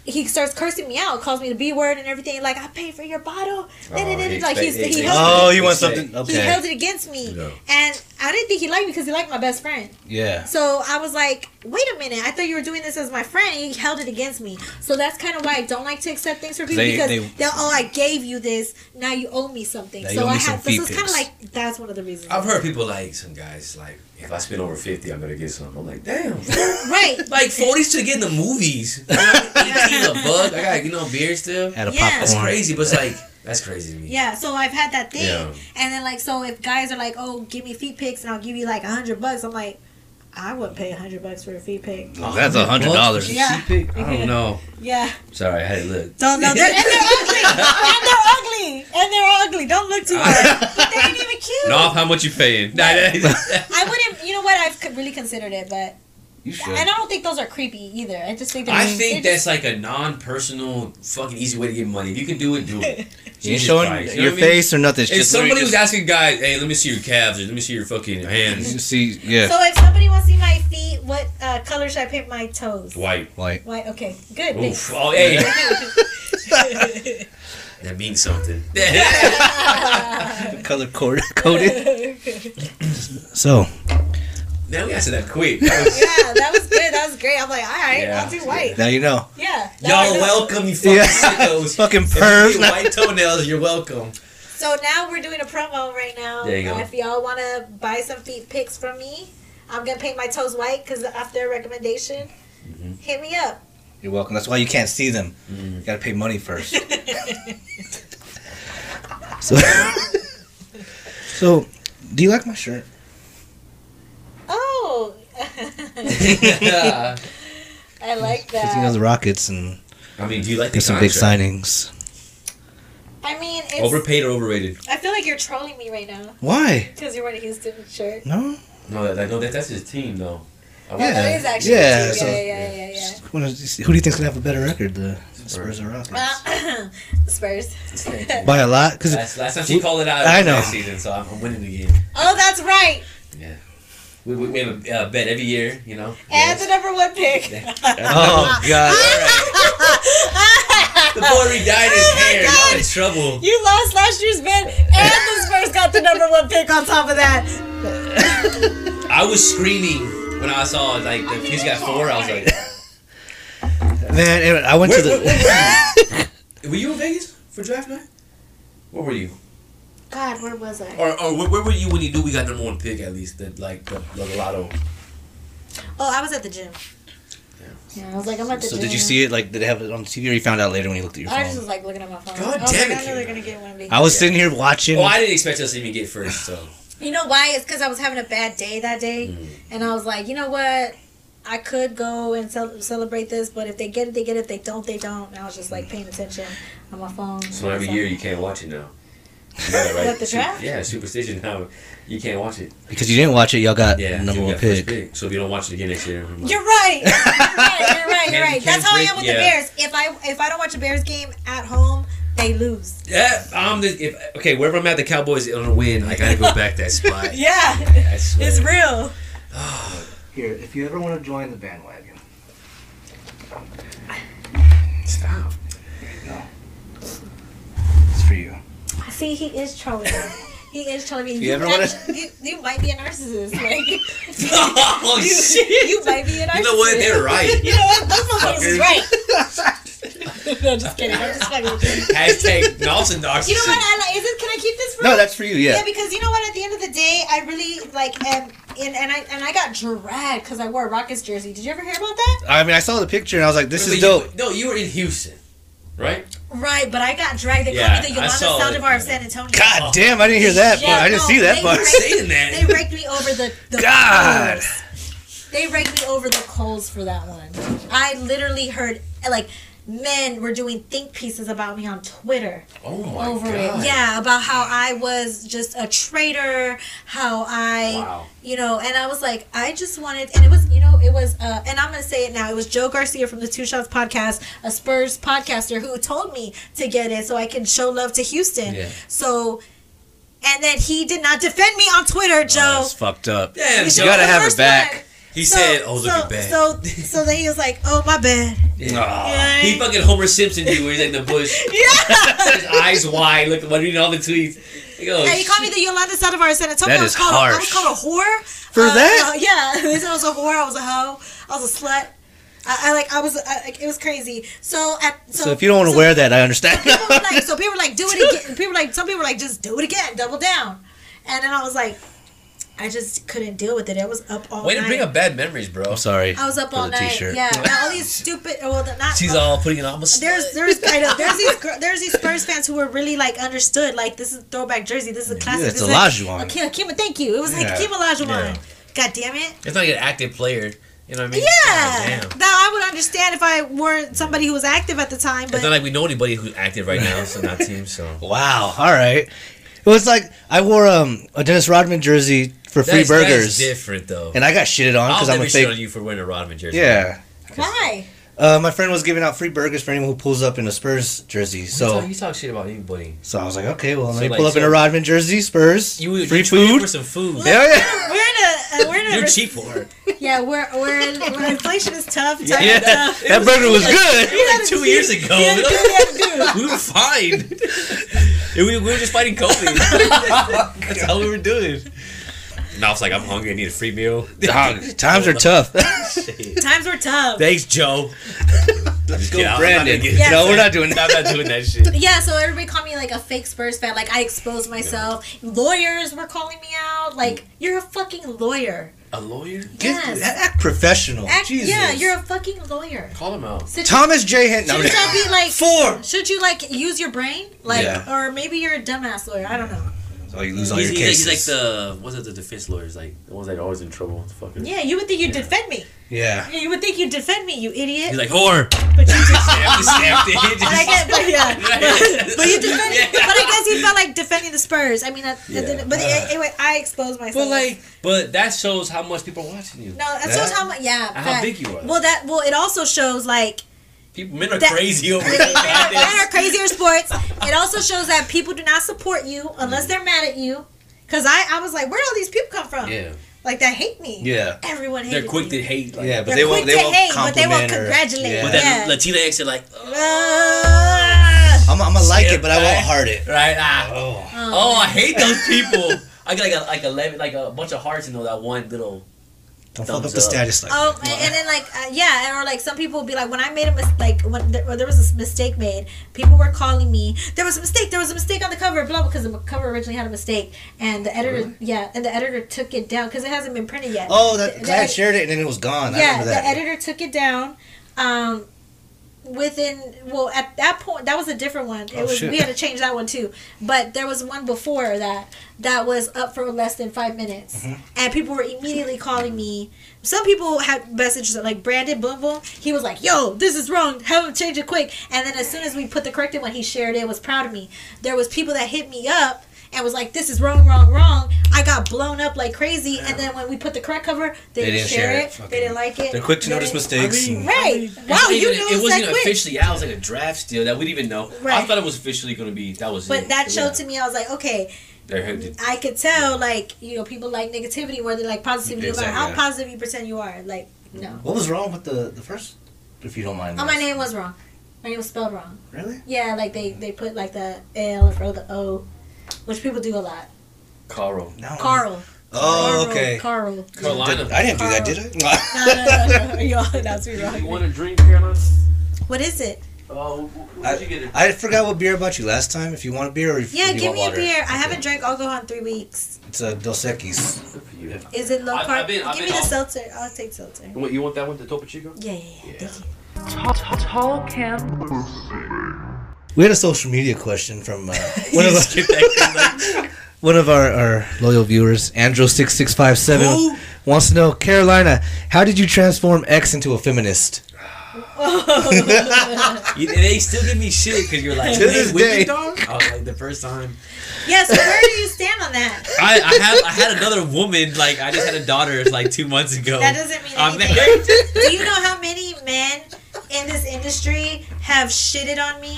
he starts cursing me out, calls me the B word and everything. Like I paid for your bottle. Oh, he like he's, he he held, Oh, it, you want Say- something? he held it against me, Yeah. and I didn't think he liked me because he liked my best friend. Yeah. So I was like, wait a minute, I thought you were doing this as my friend. And he held it against me. So that's kind of why I don't like to accept things from people They- because they- they, oh, I gave you this, now you owe me something. So I me have. So it's kind of like that's one of the reasons. I've heard people like some guys like if I spend over fifty, I'm gonna get some. I'm like, damn. right. like forties to get in the movies. You know, Eighteen a buck. I got you know beer still. Add a Yeah. That's crazy, but it's like that's crazy to me. Yeah, so I've had that thing, Yeah. and then like, so if guys are like, "Oh, give me feet pics, and I'll give you like a hundred bucks," I'm like, I wouldn't pay a hundred bucks for a feet pic. Oh that's a hundred dollars. Yeah. I don't know. Yeah, Sorry, I had to look. don't know. They're, and they're ugly, and they're ugly, and they're ugly. Don't look too hard. But they ain't even cute. No, how much you paying? Nah, nah. I wouldn't. You know what? I've really considered it, but You should. and I don't think those are creepy either. I just think. I they're think just- that's like a non-personal, fucking easy way to get money. If you can do it, do it. You showing Christ, you know your what I mean? face or nothing. It's If just somebody literally was asking guys, "Hey, let me see your calves or let me see your fucking hands," just see, yeah, So if somebody wants to see my feet, what uh, color should I paint my toes? white. white. White. Okay. Good. Oof. Oh, hey, that means something. Color coded. so now we answered that quick. yeah, that was good. That was great. I'm like, all right, Yeah. I'll do white. now you know. Yeah. Y'all know. welcome, you fucking Yeah. sickos. Fucking If you pervs. white toenails, you're welcome. So now we're doing a promo right now. There you go. And if y'all want to buy some feet pics from me, I'm gonna paint my toes white because after a recommendation, Mm-hmm. hit me up. You're welcome. That's why you can't see them. Mm. You gotta pay money first. so, so, do you like my shirt? Yeah. I like Because he knows the. Rockets and I mean, do you like the there's some big signings. I mean, it's, Overpaid or overrated? I feel like you're trolling me right now Why? because you're wearing a Houston shirt. No. No, that, no, that, that's his team though. I Yeah. that is actually Yeah, yeah, so- yeah, yeah, yeah, yeah. Wanna Who do you think's gonna have a better record, the Spurs or Rockets? Uh, Spurs. By a lot, because Last, last time she called it out I I know. last season, so I'm, I'm winning again. oh, that's right. Yeah. We, we, we have a uh, bet every year, you know. And the number one pick. oh god, The boy re-dyed his Oh my hair. God. Now in trouble. You lost last year's bet, and the Spurs got the number one pick on top of that. I was screaming when I saw like the he's got four. I was like, man! anyway, I went to Where- the. were you in Vegas for draft night? Where were you? God, where was I? Or, or where, where were you when you knew we got number one pick at least? The like the, the lotto. Oh, I was at the gym. Yeah, I was like, I'm at the So gym. did you see it? Like, did they have it on TV, or you found out later when you looked at your phone? I just was like looking at my phone. God I was damn like, it, I know they're Kayla. gonna get one of me. I was sitting here watching. Oh, I didn't expect us to even get first. So You know why? It's because I was having a bad day that day, Mm. and I was like, you know what? I could go and cel- celebrate this, but if they get it, they get it. If they don't, they don't. And I was just like paying attention on my phone. so every year you can't watch it now. You know that, right? What, the draft? Yeah, superstition. How you can't watch it. because you didn't watch it, y'all got Yeah, number one got first pick. So if you don't watch it again next year, like, You're right. You're right. You're right. You're right. That's how I am with yeah. the Bears. If I if I don't watch a Bears game at home, they lose. yeah, I'm the if okay wherever I'm at. The Cowboys on a win. I gotta go back that spot. Yeah, I swear. it's real. Here, if you ever want to join the bandwagon, Stop. No, it's for you. See, he is trolling me. He is trolling me. you ever wanna- you, you might be a narcissist. Like, oh you, shit! you might be a narcissist. You know what? They're right. You know what? Those motherfuckers is right. no, just kidding. I'm just fucking you. Hashtag Nelson narcissist. You know what? I like. Is it? Can I keep this? For No, that's for you. Yeah, Yeah. because you know what? At the end of the day, I really like am and, and I and I got dragged because I wore a Rockets jersey. Did you ever hear about that? I mean, I saw the picture and I was like, this Wait, is but you- dope. no, you were in Houston, right? Right, but I got dragged. They Yeah, called me the Yolanda saw it. Saldivar of San Antonio. God damn, I didn't hear that Yeah, part. I didn't no, see that they part. raked- Saying that. They raked me over the, the God. coals. They raked me over the coals for that one. I literally heard like men were doing think pieces about me on Twitter Oh my over god. it. Yeah, about how I was just a traitor, how I, Wow. you know, and I was like, I just wanted, and it was, you know, it was, uh, and I'm gonna say it now. It was Joe Garcia from the Two Shots podcast, a Spurs podcaster, who told me to get it so I can show love to Houston. Yeah. So. And then he did not defend me on Twitter, Joe. That's fucked up. Damn, You Joe. Gotta have it first back. one. He So- said, "Oh, look so, at bad." So, so then he was like, "Oh, my bad." Aw. he fucking Homer Simpson you where he's in the bush, Yeah. his eyes wide, looking, reading all the tweets. He goes, Yeah, he called me the Yolanda Saldivar of San Antonio. That I was is called A, I was harsh. called a whore. For Uh, that? uh, yeah, they said I was a whore. I was a hoe. I was a slut. I, I like. I was. I, like, it was crazy. So at so, So if you don't want to so wear that, I understand. people were like, so people were like, do it again. People were like, some people were like, just do it again, double down. And then I was like, I just couldn't deal with it. I was up all night. way to bring up bad memories, bro. I'm sorry. I was up for all the night. t-shirt. Yeah, all these stupid. Well, not. She's all putting it on There's there's I know, there's these there's these Spurs fans who were really like understood like this is throwback jersey this is a classic Yeah, it's this is like- Olajuwon. Akeem, Akeem, thank you it was like Yeah. Akeem Olajuwon Yeah. God damn it It's not like an active player. You know what I mean? yeah God damn. now I would understand if I weren't somebody who was active at the time It's but not like we know anybody who's active right now, so not team. So Wow. All right. It was like I wore um, a Dennis Rodman jersey for free That's- that's burgers, different though. and I got shitted on because I'm never a shit on fake. you for wearing a Rodman jersey. Yeah. why Uh, my friend was giving out free burgers for anyone who pulls up in a Spurs jersey. So So, you talk shit about anybody. so I was like, okay, well, let So, me like, pull up in a Rodman jersey, Spurs, You you free traded food. for some food. Hell yeah. we're in a uh, we're in a You're res- cheap for it. yeah we're we're in where inflation is tough times Yeah, tough. that burger was good. Like two years ago, You had to do what you had to do. we were fine. we, we were just fighting COVID. That's how we were doing. Now it's like I'm hungry. I need a free meal. Dog, times are tough. times were tough Thanks, Joe. Let's Go, Brandon. Yeah. No, we're not doing that. I'm that. not doing that shit. Yeah, so everybody called me like a fake Spurs fan. Like I exposed myself. Lawyers were calling me out. Like you're a fucking lawyer. A lawyer? Get, Yes. act professional. Act, Jesus. yeah, you're a fucking lawyer. Call him out. Sit- Thomas J. Hen- no, Shouldn't y'all be like Four. Should you like use your brain? Like Yeah. or maybe you're a dumbass lawyer. I don't know. So you lose all He's, your he's, cases. like, he's like the what's it? The defense lawyers, like the ones that are always in trouble. Fucking. Yeah, you would think you'd defend me. yeah. You would think you'd defend me, you idiot. He's like whore. but you just Snapped, snapped it. but I guess, but yeah, but, but you defend, Yeah. but I guess he felt like defending the Spurs. I mean, at, at the- Yeah. but anyway, I exposed myself. But like, but that shows how much people are watching you. no, that That- shows how much. Yeah, how fact. big you are. Well, that well, it also shows like People, men are That- crazy over men there. are, men are crazier sports. It also shows that people do not support you unless they're mad at you. Cause I, I was like, where do all these people come from? Yeah, Like that hate me. Yeah. Everyone hates they're quick me. to hate. Like, Yeah, but They're won't. They won't hate, but they won't congratulate. Yeah. But that Yeah. Latinx are like, Uh, I'm, I'm gonna like it, but I won't right. heart it. right? Ah. Oh. Oh, I hate those people. I got like a, like eleven, like a bunch of hearts in that one little. Don't fuck up Thumbs the status like Oh, that. and, and then like uh, yeah, or like some people would be like, when I made a mistake, like when there, when there was a mistake made, people were calling me. There was a mistake. There was a mistake on the cover, blah, because the cover originally had a mistake, and the editor, yeah, and the editor took it down because it hasn't been printed yet. Oh, that The- the I had shared it and then it was gone. I yeah, remember the editor took it down. Um, within well, at that point, that was a different one. It Oh, was shit. we had to change that one too. But there was one before that that was up for less than five minutes, Mm-hmm. and people were immediately calling me. Some people had messages like Brandon Boom Boom. He was like, "Yo, this is wrong. Have him change it quick." And then as soon as we put the corrected one, he shared it. Was proud of me. There was people that hit me up and was like, "This is wrong, wrong, wrong." I got blown up like crazy. And then when we put the correct cover, they, didn't, share, it. Fucking- They didn't like it. They're quick to They notice mistakes. I mean, and- Right. It's Wow, you even- know it it's wasn't that quick. officially out. It was like a draft still that we didn't even know. Right. I thought it was officially going to be. That was But it. that showed Yeah. to me, I was like, okay, They heard it. I could tell, like, you know, people like negativity more than like positivity. No matter how yeah. positive you pretend you are. Like, no. What was wrong with the the first? If you don't mind. Oh, my name was wrong. My name was spelled wrong. Really? Yeah, like they, they put like the L in front of the O, which people do a lot. Carl. No. Carl. Oh, Carl, okay. Carl. Carolina. I didn't do that, did I? No, no, no, no. You all announced me You want a drink, Carolina? What is it? Oh, I, I forgot what beer I bought you last time. If you want a beer or if Yeah, if you give want me a water. beer. I haven't drank alcohol in three weeks. It's a Dos Equis. Is it low I've- carb? I've been- I've give me the all- seltzer. I'll take seltzer. What, you want that one, the Topo Chico? Yeah, yeah, yeah. Yeah. Thank you. Tall, tall, tall camp. We had a social media question from uh, one of our, that one of our, our loyal viewers, Andrew six six five seven, wants to know, Carolina, how did you transform X into a feminist? You, they still give me shit because you're like, To this day. dog? I was like, the first time. Yes. where do you stand on that? I, I had I had another woman like I just had a daughter like two months ago. That doesn't mean I'm anything. married. Do you know how many men in this industry have shitted on me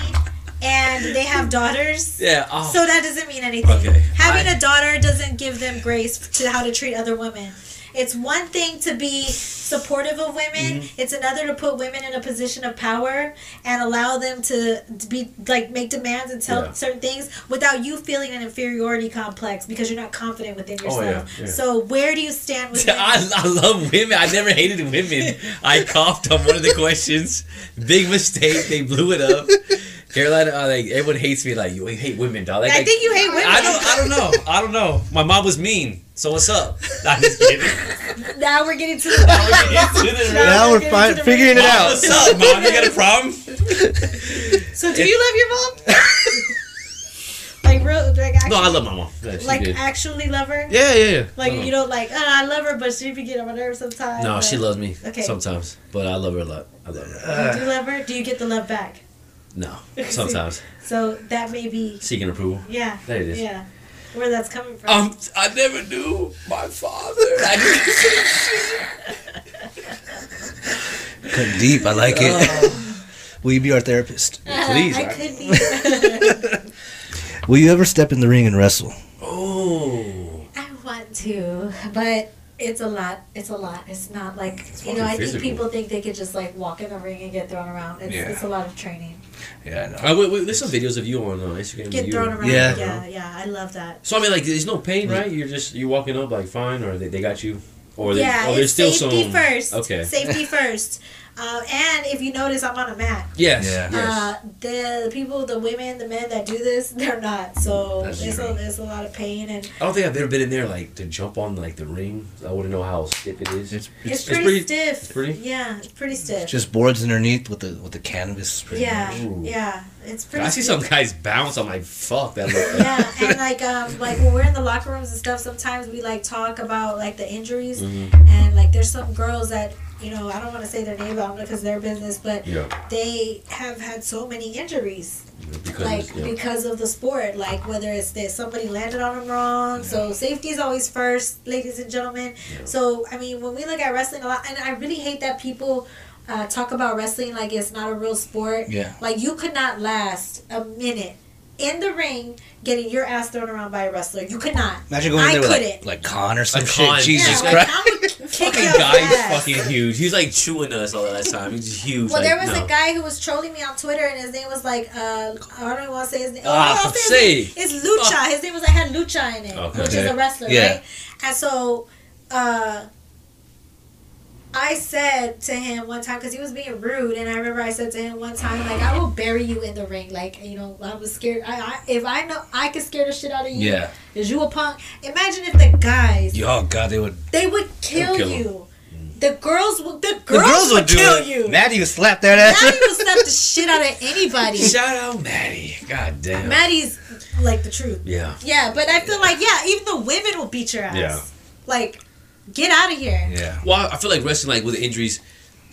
and they have daughters? Yeah. Oh. So that doesn't mean anything. Okay. Having I- a daughter doesn't give them grace to how to treat other women. It's one thing to be supportive of women. Mm-hmm. It's another to put women in a position of power and allow them to, be like make demands and tell Yeah. certain things without you feeling an inferiority complex because you're not confident within Oh, yeah, yourself. yeah. So where do you stand with women? I, I love women. I never hated women. I coughed on one of the questions. Big mistake. They blew it up. Carolina, uh, like everyone hates me. Like you hate women, dog. Like, I think you hate women. I don't. I don't know. I don't know. My mom was mean. So what's up? I'm just kidding. Now we're getting to the. Now we're getting to the figuring it real- Mom, out. what's up, mom? You got a problem? So do you love your mom? like real, like actually, No, I love my mom. Yeah, like did. actually love her. Yeah, yeah, yeah. Like No. you know, like oh, I love her, but she be getting on my nerves sometimes. No, but she loves me Okay. sometimes, but I love her a lot. I love her. You do you love her. Do you get the love back? No, sometimes So that may be seeking approval. yeah. There it is. Yeah, where that's coming from. Um, I never knew my father. I Cut deep. I like it. Will you be our therapist? please, I I- could be. Will you ever step in the ring and wrestle? oh, I want to, but it's a lot. It's a lot. It's not like you know. fucking I think people think they could just like walk in the ring and get thrown around. It's, Yeah. it's a lot of training. Yeah, I know. Uh, wait, wait, there's some videos of you on uh, Instagram. Get thrown around. Yeah. Yeah. yeah, I love that. So I mean, like, there's no pain, right? You're just you walking up like fine, or they, they got you, or they, yeah, or there's it's still safety some. first. Okay. Safety first. Uh, and if you notice, I'm on a mat. Yes. Yeah. Yes. Uh, the people, the women, the men that do this, they're not. So That's it's a, true. it's a lot of pain, and I don't think I've ever been in there like to jump on like the ring. I wouldn't know how stiff it is. It's, it's, it's, pretty, pretty- stiff. it's pretty- Yeah, it's pretty stiff. just boards underneath with the with the canvas. pretty yeah, much. Yeah, it's pretty. I see stiff. some guys bounce. I'm like, fuck that. Look. yeah, and like um like when we're in the locker rooms and stuff, sometimes we like talk about like the injuries, Mhm. and like there's some girls that you know I don't want to say their name out because their business, but Yeah. they have had so many injuries Because like yeah. because of the sport like whether it's that somebody landed on them wrong so safety is always first ladies and gentlemen Yeah. so i mean when we look at wrestling a lot and i really hate that people uh, talk about wrestling like it's not a real sport Yeah. like you could not last a minute in the ring getting your ass thrown around by a wrestler you could not Imagine going I there with couldn't. like, like con or some Like shit. Khan. Jesus yeah, Christ. like, I would kick Fucking guy's ass. fucking huge. He was like chewing us all that time. He's huge. Well, like, there was no. a guy who was trolling me on Twitter, and his name was like, uh, I don't even want to say his name. Ah, I'll say. It's Lucha. His name was, I had Lucha in it, Okay. which is a wrestler, Yeah. right? And so, uh, I said to him one time, because he was being rude, and I remember I said to him one time, like, I will bury you in the ring. Like, you know, I was scared. I, I If I know I could scare the shit out of you, Yeah. is you a punk? Imagine if the guys, Oh God, they would. they would kill, kill him. you. The girls, would, the The girls, would, do kill you. Maddie would slap that ass. Maddie would slap the shit out of anybody. Shout out Maddie. God damn. Maddie's like the truth. Yeah. Yeah, but I feel like yeah, even the women will beat your ass. Yeah. Like, get out of here. yeah. Well, I feel like wrestling, like with injuries,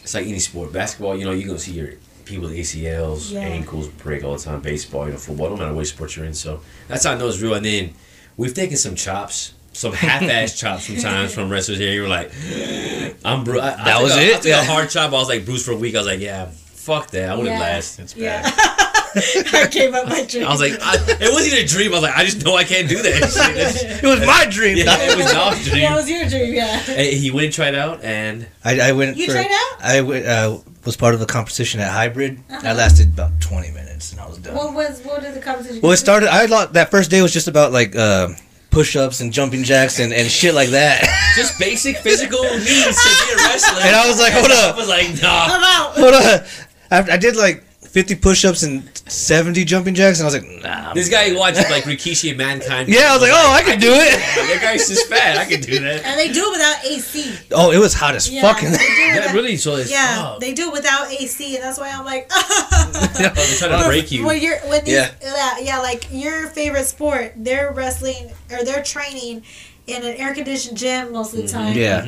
it's like any sport. Basketball, you know, you're gonna see your people with ACLs, Yeah. ankles break all the time. Baseball, you know, football, no matter which sport you're in. So that's how I know it's real. And then we've taken some chops, some half-ass chops sometimes from wrestlers here. You're like, I'm Bruce. I, I That was a- it? I took Yeah. a hard chop. I was like Bruce for a week. I was like, yeah, fuck that. I wouldn't Yeah. last. It's Yeah. bad. I gave up my dream. I was like, I, it wasn't even a dream. I was like, I just know I can't do that. shit. It was my dream. yeah, it was not a dream. yeah, it was your dream. Yeah. And he went and tried out, and I, I went. You for, tried out? I went, uh, was part of a competition at Hybrid. Uh-huh. I lasted about twenty minutes and I was done. What was what did the competition? Well, it started. I thought that first day was just about like uh, push-ups and jumping jacks and, and shit like that. just basic physical needs to be a wrestler. And I was like, hold up. I was like, nah. I'm out. Hold up. I, I did like 50 push-ups and 70 jumping jacks, and I was like, nah. This guy watched like Rikishi and Mankind. Yeah, I was like, oh, I can do it. that guy's just fat. I can do that. And they do it without AC. Oh, it was hot as Yeah, fucking. they do it Yeah, without- really. So it's Yeah, oh, they do it without AC, and that's why I'm like, they're trying to break you. When you're when these, Yeah. yeah. yeah, like your favorite sport, they're wrestling or they're training in an air conditioned gym most of the mm-hmm. time. Yeah.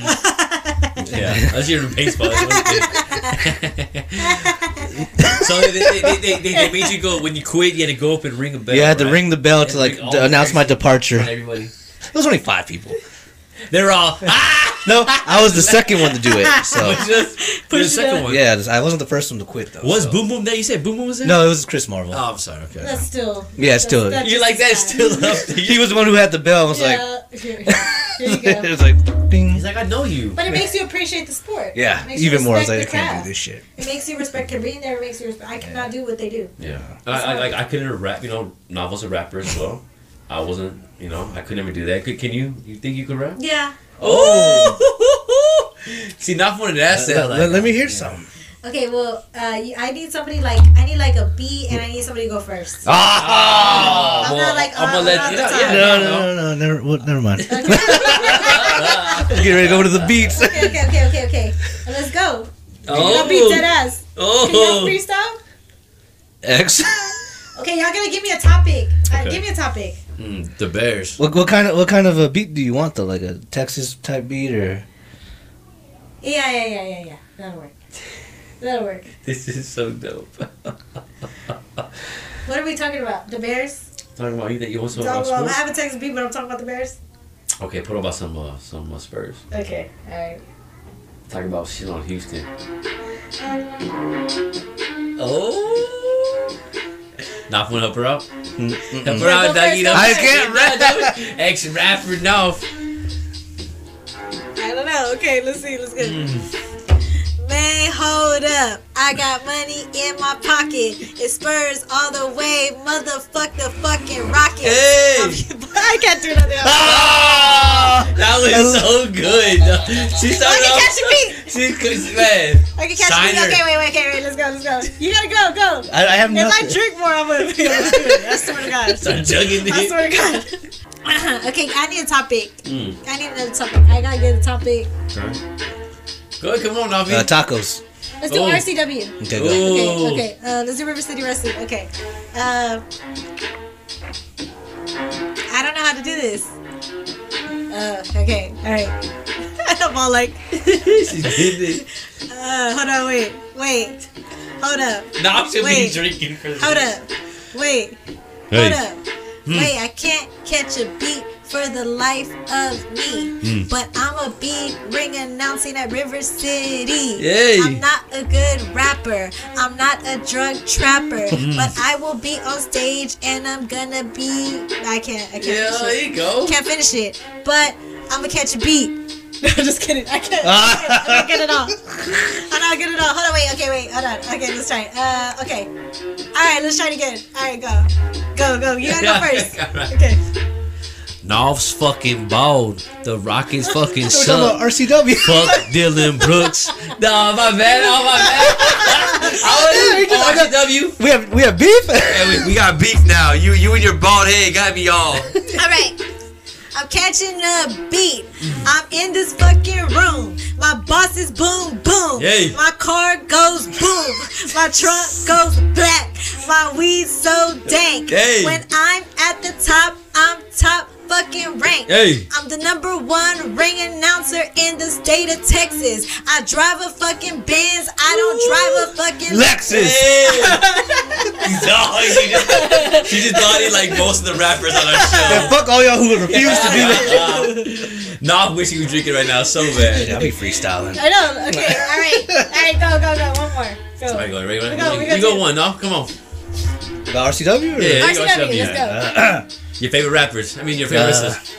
Yeah, unless you're in baseball. that's one thing. So they, they, they, they, made you go when you quit. You had to go up and ring a bell. Yeah, I had to right? ring the bell to like to announce my departure. Everybody, It was only five people. they're all ah. No, I was the second one to do it. So Just, the second one. yeah, I wasn't the first one to quit though. Was so. Boom Boom that you said? Boom Boom was there? No, it was Chris Marvel. Oh, I'm sorry. Okay. That's still. Yeah, it's still. that's you just like that? Still up. He was the one who had the bell. I was like, Yeah. Here, here you it go. was like, ding. He's like, I know you. But it makes you appreciate the sport. Yeah, It makes you even more. I was like, I can't craft. do this shit. It makes you respect being there. It makes you respect. I cannot do what they do. Yeah, I, I like I couldn't rap. You know, Novel's a rapper as well. I wasn't. You know, I could never do that. Could, can you? You think you could rap? Yeah. Oh. See, not wanted to ask that. Let, like, let- let me hear some. Okay. Well, uh, you, I need somebody like I need like a beat, and I need somebody to go first. Ah! I'm not like, I'm uh, gonna let uh, you know. uh, Yeah, No, no, no, no. no, no, never, well, never mind. Okay. Get ready to go to the beats. okay. Okay. Okay. Okay. Okay. Let's go. Oh. Y'all beat dead ass. Can y'all Oh. freestyle? X. Okay, y'all gotta give me a topic. Uh, give me a topic. Mm, the Bears. What, what kind of what kind of a beat do you want though? Like a Texas type beat or? Yeah, yeah, yeah, yeah, yeah. That'll work. That'll work. This is so dope. What are we talking about? The Bears? Talking about you that you also Talk about about, I sports. have a Texas beat, but I'm talking about the Bears. Okay, put on about some uh, some uh, Spurs. Okay, alright. Talking about shit on Houston. Oh. Not gonna help her out. Help her Yeah, out, go Dougie. first, I can't rap. Ex rapper, no. I don't know. Okay, let's see. Let's go. Mm. Man, hold up. I got money in my pocket. It spurs all the way. Motherfuck the fucking rocket. Hey. I can't do nothing else. Ah, that was so good. She I started can off. catch a beat. She, cause, man. I can catch Sign a beat. her. Okay, wait, wait, okay, wait. Let's go, let's go. You gotta go, go. I, I have If I drink more, I'm gonna be able to do it. I swear to God. Start jugging I it. swear to God. okay, I need a topic. Mm. I need another topic. I gotta get a topic. Go ahead, come on, Navi. Uh, tacos. Let's do Oh. RCW. Okay, go. Okay, Ooh. okay. Uh, let's do River City Wrestling. Okay. Uh, I don't know how to do this. Uh, okay. All right. I'm all like, she did it. uh, hold on, wait, wait, hold up, Now I'm should be Wait. drinking for this. hold up, wait, Hey. hold up, Hmm. wait. I can't catch a beat for the life of me, hmm. but I'm a big ring announcing at River City. Yay. I'm not a good rapper. I'm not a drug trapper, hmm. but I will be on stage and I'm gonna be. I can't. I can't. Yeah, finish there you go. Can't finish it, but I'm gonna catch a beat. No, just kidding. I can't. I'm not good at all. I'm not good at all. Hold on, wait. Okay, wait. Hold on. Okay, let's try. it. Uh, okay. All right, let's try it again. All right, go, go, go. You gotta go first. Alright. Okay. Nov's fucking bald. The Rockets fucking We're talking about suck. RCW. Fuck Dillon Brooks. No, my bad. Oh, my bad. I was I got- RCW. We have we have beef. Hey, we, we got beef now. You you and your bald head got me all. All right. I'm catching a beat. I'm in this fucking room. My boss is boom boom. Yay. My car goes boom. My trunk goes black. My weed so dank. Hey. When I'm at the top, I'm top fucking rank. Hey. I'm the number one ring announcer in the state of Texas. I drive a fucking Benz. I don't drive a fucking Lexus. no, she just, she just thought he like most of the rappers on our Yeah, show. fuck all y'all who would refuse to do that. no, I wish he was drinking right now so bad. I'll be freestyling. I know. Okay. All right. All right. Go. Go. Go. One more. Go. Alright, go, ready, ready? We go, we you go go one, no? Come on. About RCW? Or? Yeah, you go RCW, RCW. let's go. Your favorite rappers. I mean, your favorite Uh, wrestlers.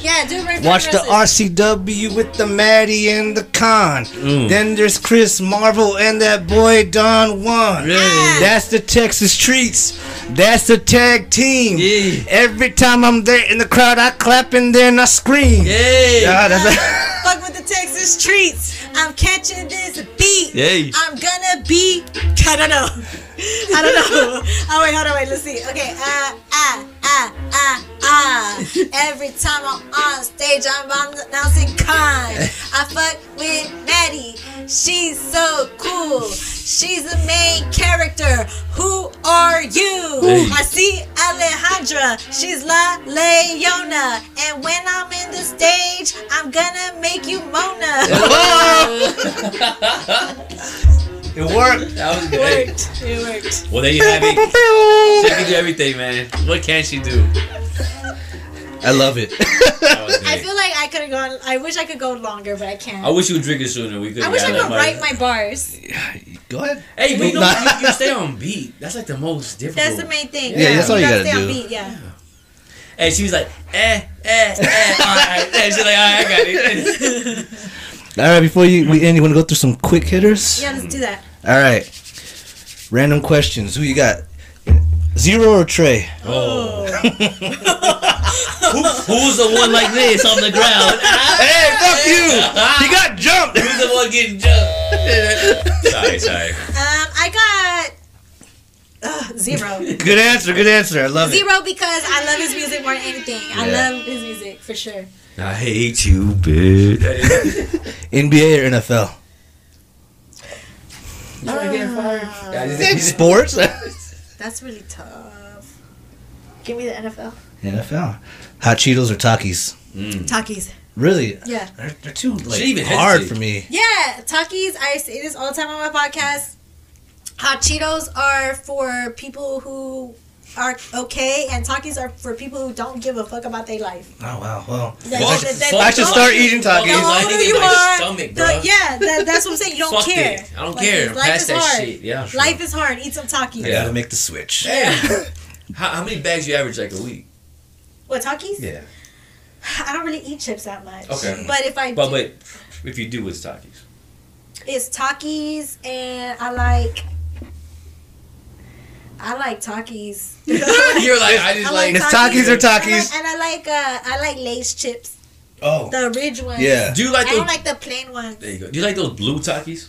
Yeah, do Ring Watch the RCW with the Maddie and the Con. Mm. Then there's Chris Marvel and that boy Don Juan. Really? That's the Texas Treats. That's the tag team. Yeah. Every time I'm there in the crowd, I clap and then I scream. Yay! Yeah, that's fuck with the Texas treats. I'm catching this beat. Yay. I'm gonna be. I don't know. I don't know. Oh wait, hold on, wait. Let's see. Okay. Ah, ah, ah, ah, ah. Every time I'm on stage, I'm announcing con. I fuck with Maddie. She's so cool. She's the main character. Who are you? Hey. I see Alejandra. She's La Leona. And when I'm in the stage, I'm gonna make you Mona. It worked. That was It great. worked. It worked. Well, there you have it. She can do everything, man. What can she do? I love it. I feel like I could have gone. I wish I could go longer, but I can't. I wish you would drink it sooner. We could. I wish I could write my bars. Go ahead. Hey, but you, know, you, you stay on beat. That's like the most difficult. That's the main thing. Yeah, that's all you gotta gotta stay on do. beat. Yeah. And she was like, eh, eh, eh. All right. And she's like, all right, I got it. All right, before you we end, you want to go through some quick hitters? Yeah, let's do that. All right. Random questions. Who you got? Zero or Trey? Oh. Who, who's the one like this on the ground? Hey, fuck you! He got jumped. Who's the one getting jumped? sorry, sorry. Um, I got uh, zero. Good answer. Good answer. I love it. Zero because I love his music more than anything. I love his music for sure. I hate you, bitch. NBA or NFL? Sports. That's really tough. Give me the NFL. NFL. Hot Cheetos or Takis? Takis. Really? Yeah. They're, they're too like, hard for me. Yeah, Takis. I say this all the time on my podcast. Hot Cheetos are for people who are okay, and Takis are for people who don't give a fuck about their life. Oh wow. Well, That- Fuck- that- that- fuck I should start eating Takis. The Lining older in you my are, stomach, the, yeah, that, that's what I'm saying. You don't Fuck care. it. I don't Like, care. Life Pass is that hard. shit. Yeah. sure. Life is hard. Eat some Takis. I gotta make the switch. Damn. how, how many bags you average like a week? What Takis? Yeah. I don't really eat chips that much. Okay. But if I But do, but if you do, it's Takis. it's Takis, and I like. I like Takis. You're like I just I like. It's Takis or I like- Takis? and I like uh I like Lay's chips, Oh. the ridge ones. Yeah. Do you like I those? don't like the plain ones. there you go. Do you like those blue Takis?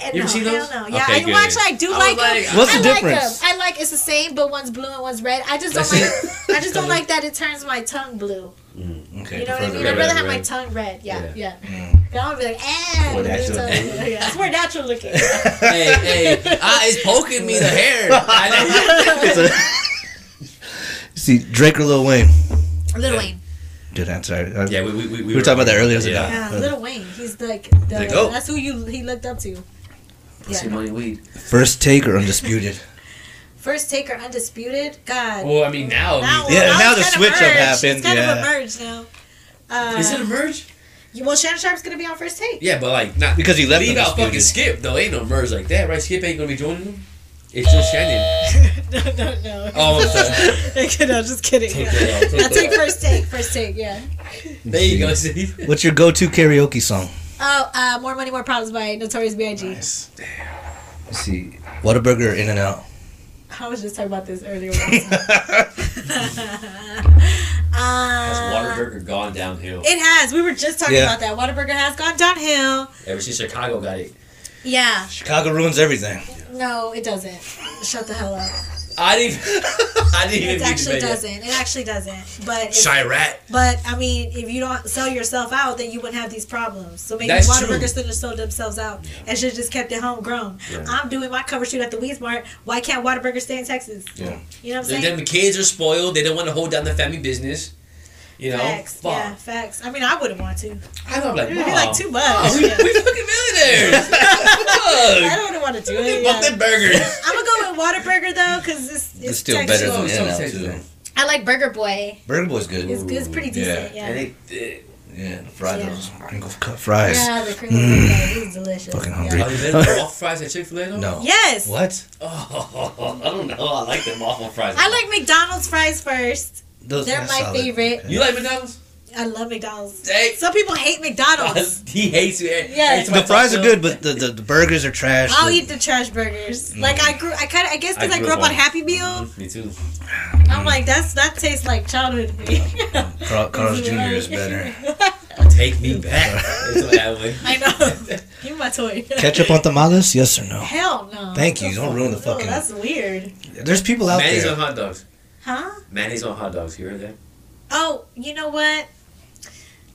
Eh, You ever no, seen hell those? no. Yeah, Okay, I, good. well, actually, I do I like like- them. What's the I like difference? them. I like it's the same, but one's blue and one's red. I just don't That's like. I just don't like that it turns my tongue blue. Okay. You know what I mean? the I'd rather red, have my tongue red. Yeah, Yeah. yeah. I would be like, eh. More blue natural. yeah, it's more natural looking. hey, hey, ah, it's poking me the hair. I It's a- See, Drake or Lil Wayne? Lil Wayne. Good answer. I- I- yeah, we, we, we, We were talking about that earlier. I was Yeah. ah. Yeah, Lil Wayne. He's like the, The that's who you he looked up to. Pussy, Yeah. money, weed. First take or undisputed? First taker undisputed. God. Well, I mean now. Now, we- Yeah, now it's the kind of switch up merged. happened, It's kind yeah. of a merge now. Uh, is it a merge? you- well, Shannon Sharpe's gonna be on first take. Yeah, but like not Because he left Leave out fucking Skip though. Ain't no merge like that, right? Skip ain't gonna be joining them. It's just Shannon. no, no, no. Oh, I'm sorry. no, just kidding. Take that out, take I take that out. first take. First take. Yeah. There you go. See. What's your go-to karaoke song? Oh, uh, more money, more problems by Notorious B.I.G. Let's see. Whataburger or In and Out? I was just talking about this earlier. Has uh, Whataburger gone downhill it has. We were just talking Yeah. about that. Whataburger has gone downhill. ever since Chicago got it? Yeah. Chicago ruins everything. No, it doesn't. Shut the hell up. I didn't. I didn't even. It actually doesn't. It actually doesn't. But Chirac. but I mean, if you don't sell yourself out, then you wouldn't have these problems. So maybe That's Whataburger should have sold themselves out and should have just kept it homegrown. Yeah. I'm doing my cover shoot at the Weed Mart. Why can't Whataburger stay in Texas? Yeah. You know what I'm Then saying? the kids are spoiled. They don't want to hold down the family business. You know. Facts. Fuck. Yeah, facts. I mean, I wouldn't want to. I know. I'm like, It'd be like too much. Mom, we, Yeah. we fucking millionaires. I don't want to do We it. bought Yeah. them burgers. I'm gonna go with Whataburger though, cause it's it's, It's still Texas. better than Oh, In so and Out Texas, too. I like Burger Boy. Burger Boy's good. It's, it's pretty decent. Yeah. And they, Yeah, the fries, Yeah. those crinkle cut fries. Yeah, the cream mm. is delicious. Fucking Yeah. hungry. Are they waffle fries at Chick Fil A though? No. Yes. What? Oh, I don't know. I like them waffle fries. I like McDonald's fries first. Those They're my solid. favorite. You like McDonald's? I love McDonald's. Dang. Some people hate McDonald's. he hates you. Every Yeah. The fries are good, but the, the, the burgers are trash. I'll The- eat the trash burgers. Like I grew, I kind of, I guess because I I, grew grew up up on on- Happy Meal. Mhm, Me too. I'm like, that's that tastes like childhood. to me. Carl, Carl's Jr. is better. Take me back. That's what happened. I know. Give me my toy. Ketchup on tamales? Yes or no? Hell no. Thank you. Don't ruin the No, fucking. that's weird. There's people out Mayonnaise there. on hot dogs. Huh? Mayonnaise on hot dogs. You heard that? Oh, you know what?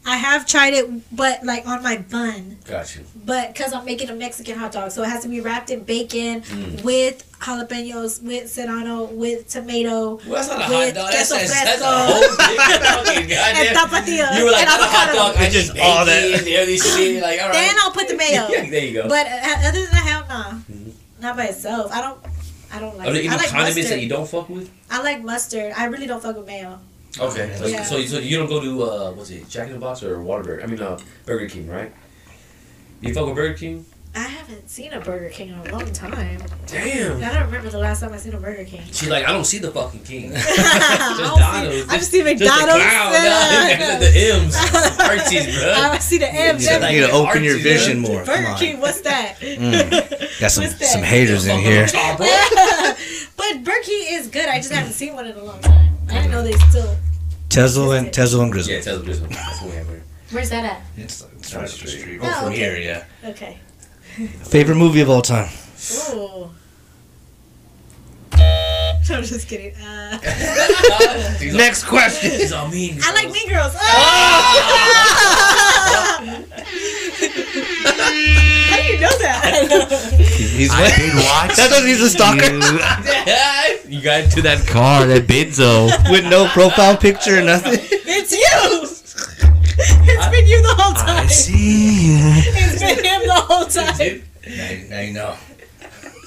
I have tried it, but like on my bun. Got you. But because I'm making a Mexican hot dog, so it has to be wrapped in bacon Mm. with jalapenos, with serrano, with tomato, Well, that's not a hot With dog. That's, that's, that's a fresco. whole different fucking and goddamn. tapatio. You were like, and not a hot avocado. dog. I just all all that. that. And every shit. Like, all right. Then I'll put the mayo. Yeah, there you go. But uh, other than that, hell nah. Mhm. Not by itself. I don't. I don't like. Are there any I like condiments mustard. that you don't fuck with? I like mustard. I really don't fuck with mayo. Okay. So, Yeah. so, so you don't go to uh, what's it, Jack in the Box or Whataburger? I mean, uh, Burger King, right? You fuck with Burger King? I haven't seen a Burger King in a long time. Damn. I don't remember the last time I seen a Burger King. She's like, I don't see the fucking king. I Just don't Donald's. see, I Just- see Just the McDonald's. uh, the M's. Archie's, bro. I see the M's. Yeah, You need to open your Archie, vision yeah. more. Come Burger. King, what's that? Mm. Got some What's that? some haters in here. Top, but Burger King is good. I just haven't seen one in a long time. I didn't know they still. Tezel and Tezel and Grizzle. Yeah, tell the business. That's what we have here. Where's that at? It's, it's right up the street. Oh, Oh, from okay. here, yeah. Okay. Favorite movie of all time? Ooh. I'm just kidding. Uh, Next question. She's all mean. I like girls. Mean Girls. How do you know that? He's I wet. did watch. That doesn't he's a stalker you got to that. car, that Benzo. with no profile picture or nothing. it's you. It's been you the whole time. I see. you. It's been him the whole time. Dude, Now, you- now you know.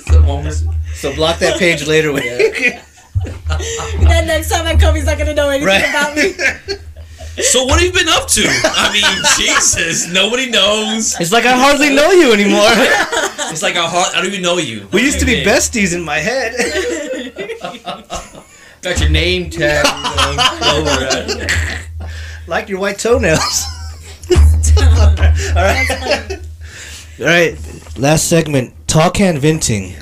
some homeless. So block that page later. When Then next time I come, he's not gonna know anything right. about me. So what have you been up to? I mean, Jesus, nobody knows. It's like I hardly know you anymore. It's like I, hard, I don't even know you. We used to be Okay. besties in my head. Got your name tag um, over like your white toenails. All right. All right. Last segment. Talk can venting.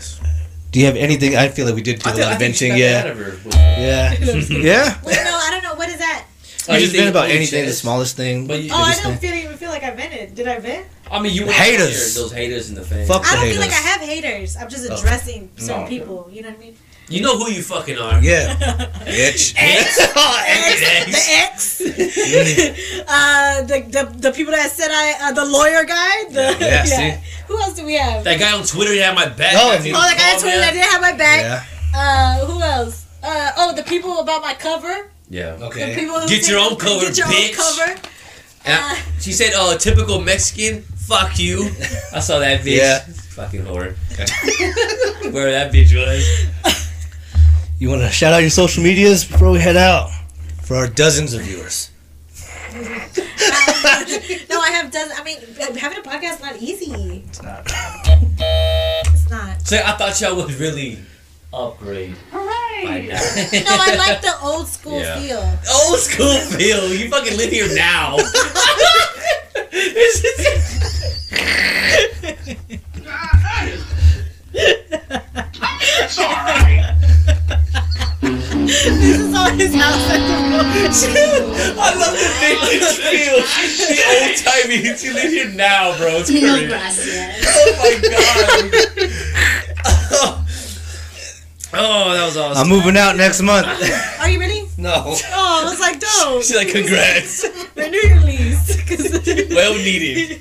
Do you have anything? I feel like we did do a lot of venting. Yeah. Yeah. Yeah. Wait, no, I don't know. What is that? Oh, you just vent about anything, the smallest thing. But you, Oh, I don't thing. feel, even feel like I vented. Did I vent? I mean, you were Haters. Those haters in the fans. Fuck the I don't haters. feel like I have haters. I'm just Oh. addressing certain No. people. You know what I mean? You know who you fucking are. Yeah. Bitch. X. X. The X. uh, the, the the people that said I uh, the lawyer guy. The, Yeah, see? Who else do we have? That guy on Twitter he had my back. Oh, That's oh, the guy on Twitter me that didn't have my back. Yeah. Uh, who else? Uh, oh, the people about my cover. Yeah. The Okay. people who Get your own cover, Get your bitch. own cover. And I- she said, "Oh, typical Mexican. Fuck you." I saw that bitch. Yeah. Fucking whore. Where that bitch was. You want to shout out your social medias before we head out for our dozens of viewers? no, I have done. I mean, having a podcast is not easy. It's not. It's not. So I thought y'all would really upgrade by now. No, I like the old school Yeah. feel. Old school feel. You fucking live here now. This is all his house at the moment. I love the vintage feel. The old timey. You live here now, bro. It's crazy. Oh my god. oh, that was awesome. I'm moving out next month. Are you ready? no. Oh, I was like, don't. She's like, congrats. Renew your lease. 'cause- Well needed.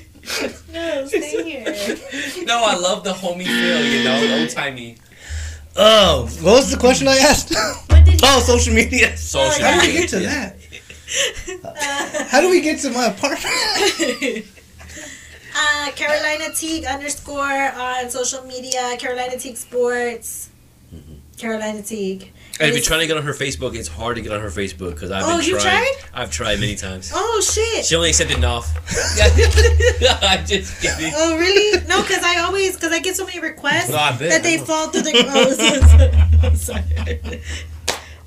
no, stay here. No, I love the homie feel, you know, the old timey. Oh, what was the question I asked? What did you? oh, social media. Social How do we get to that? How do we get to my apartment? Uh, Carolina Teague underscore on social media. Carolina Teague Sports. Carolina Teague. And if you're trying to get on her Facebook, it's hard to get on her Facebook because I've Oh, been you trying. tried? I've tried many times. Oh shit. She only accepted enough. I'm just kidding. Oh really? No, because I always because I get so many requests No, that they fall through the. Oh, I'm sorry.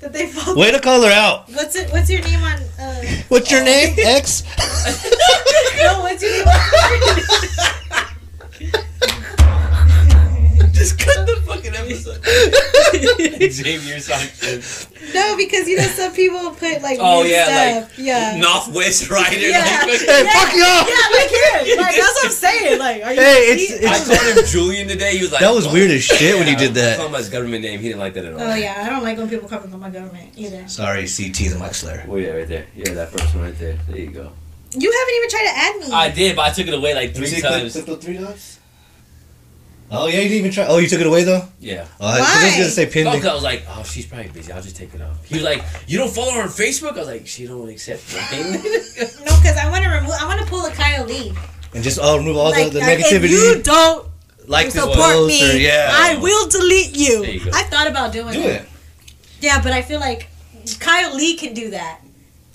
That they fall. Way to call her out. What's it? What's your name on? Uh, What's your name? X? no, what's your name? On, Just cut the fucking episode. Xavier Sanchez. No, because you know some people put like Oh, weird yeah, stuff. yeah. Northwest Rider. Yeah. Like, Hey, fuck y'all. Yeah, like here. Like that's what I'm saying. Like, are you? Hey, it's, I it's called him Julian today. He was like, that was weird as shit when you did I that. called him his government name. He didn't like that at all. Oh yeah, I don't like when people comment on my government either. Sorry, CT the Mic Slayer. Oh yeah, right there. Yeah, that first one right there. There you go. You haven't even tried to add me. I did, but I took it away like three see, click- times. click the three dots. Oh yeah, you didn't even try. Oh, you took it away though. Yeah. Oh, I, 'cause I was gonna say No, pending. 'cause I was like, oh, she's probably busy. I'll just take it off. He was like, you don't follow her on Facebook? I was like, she don't accept mine. no, because I want to remove. I want to pull a Kyle Lee. and just oh, remove all like, the, the negativity. If you don't like this support post or me, yeah. I will delete you. You. I thought about doing do it. it. Yeah, but I feel like Kyle Lee can do that.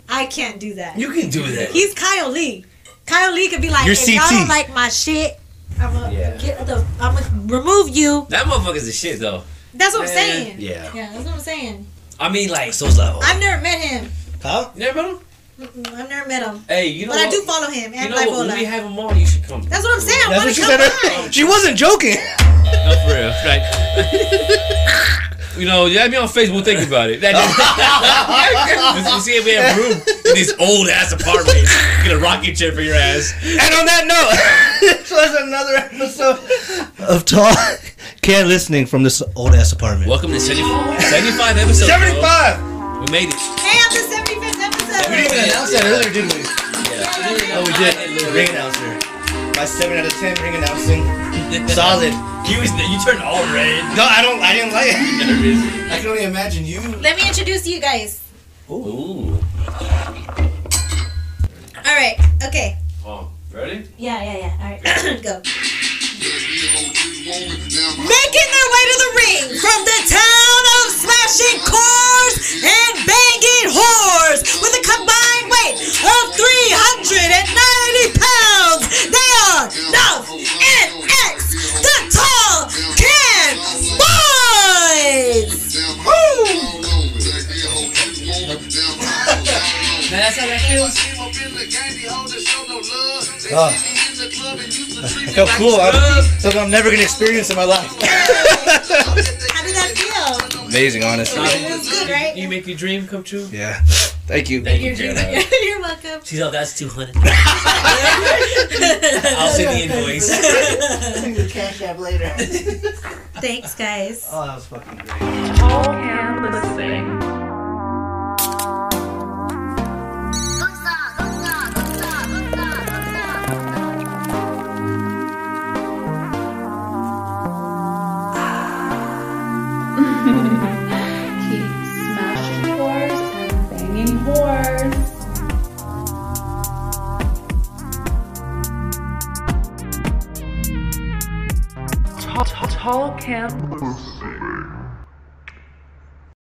I can't do that. you can do that. He's Kyle Lee. Kyle Lee could be like, You're if y'all don't like my shit, I'm gonna Yeah. get the, I'm gonna remove you. That motherfucker's a shit though. That's what I'm saying. Yeah. Yeah, that's what I'm saying. I mean, like, So's level. I've never met him. How? you never met him? Mm-mm, I've never met him. Hey, you know But what? I do follow him You and know what? When we have him on, you should come. That's what I'm saying. I That's want what she come said. by. She wasn't joking. No, for real. Like, you know, add me on Facebook. Think about it. That, you see if we have room in this old ass apartment. Get a rocking chair for your ass. And on that note, this was another episode of Talk Can't Listening from this old ass apartment. Welcome to 75, 75 episodes. bro. 75! We made it. Hey, I'm the 75th episode. We didn't even announce that earlier, did we? Yeah. Oh, we did. Ring announcer. My 7 out of 10 ring announcing. Solid. You was you turned all red. No, I don't, I didn't like it. I can only imagine you. Let me introduce you guys. Ooh. All right. Okay. Oh, ready? Yeah, yeah, yeah. All right. Go. Making their way to the ring from the town of smashing cars and banging whores with a combined weight of 390 pounds. They are Nuff and X, the Tall Man, that's how that feels. Oh, I felt cool. I'm, something I'm never going to experience in my life. How did that feel? Amazing, honestly. It was good, right? You make your dream come true. Yeah. Thank you. Thank You're, you, you're, you're welcome. She's like, that's 200. I'll send the invoice. the cash app later. Thanks, guys. Oh, that was fucking great. Tall can listening. Listening.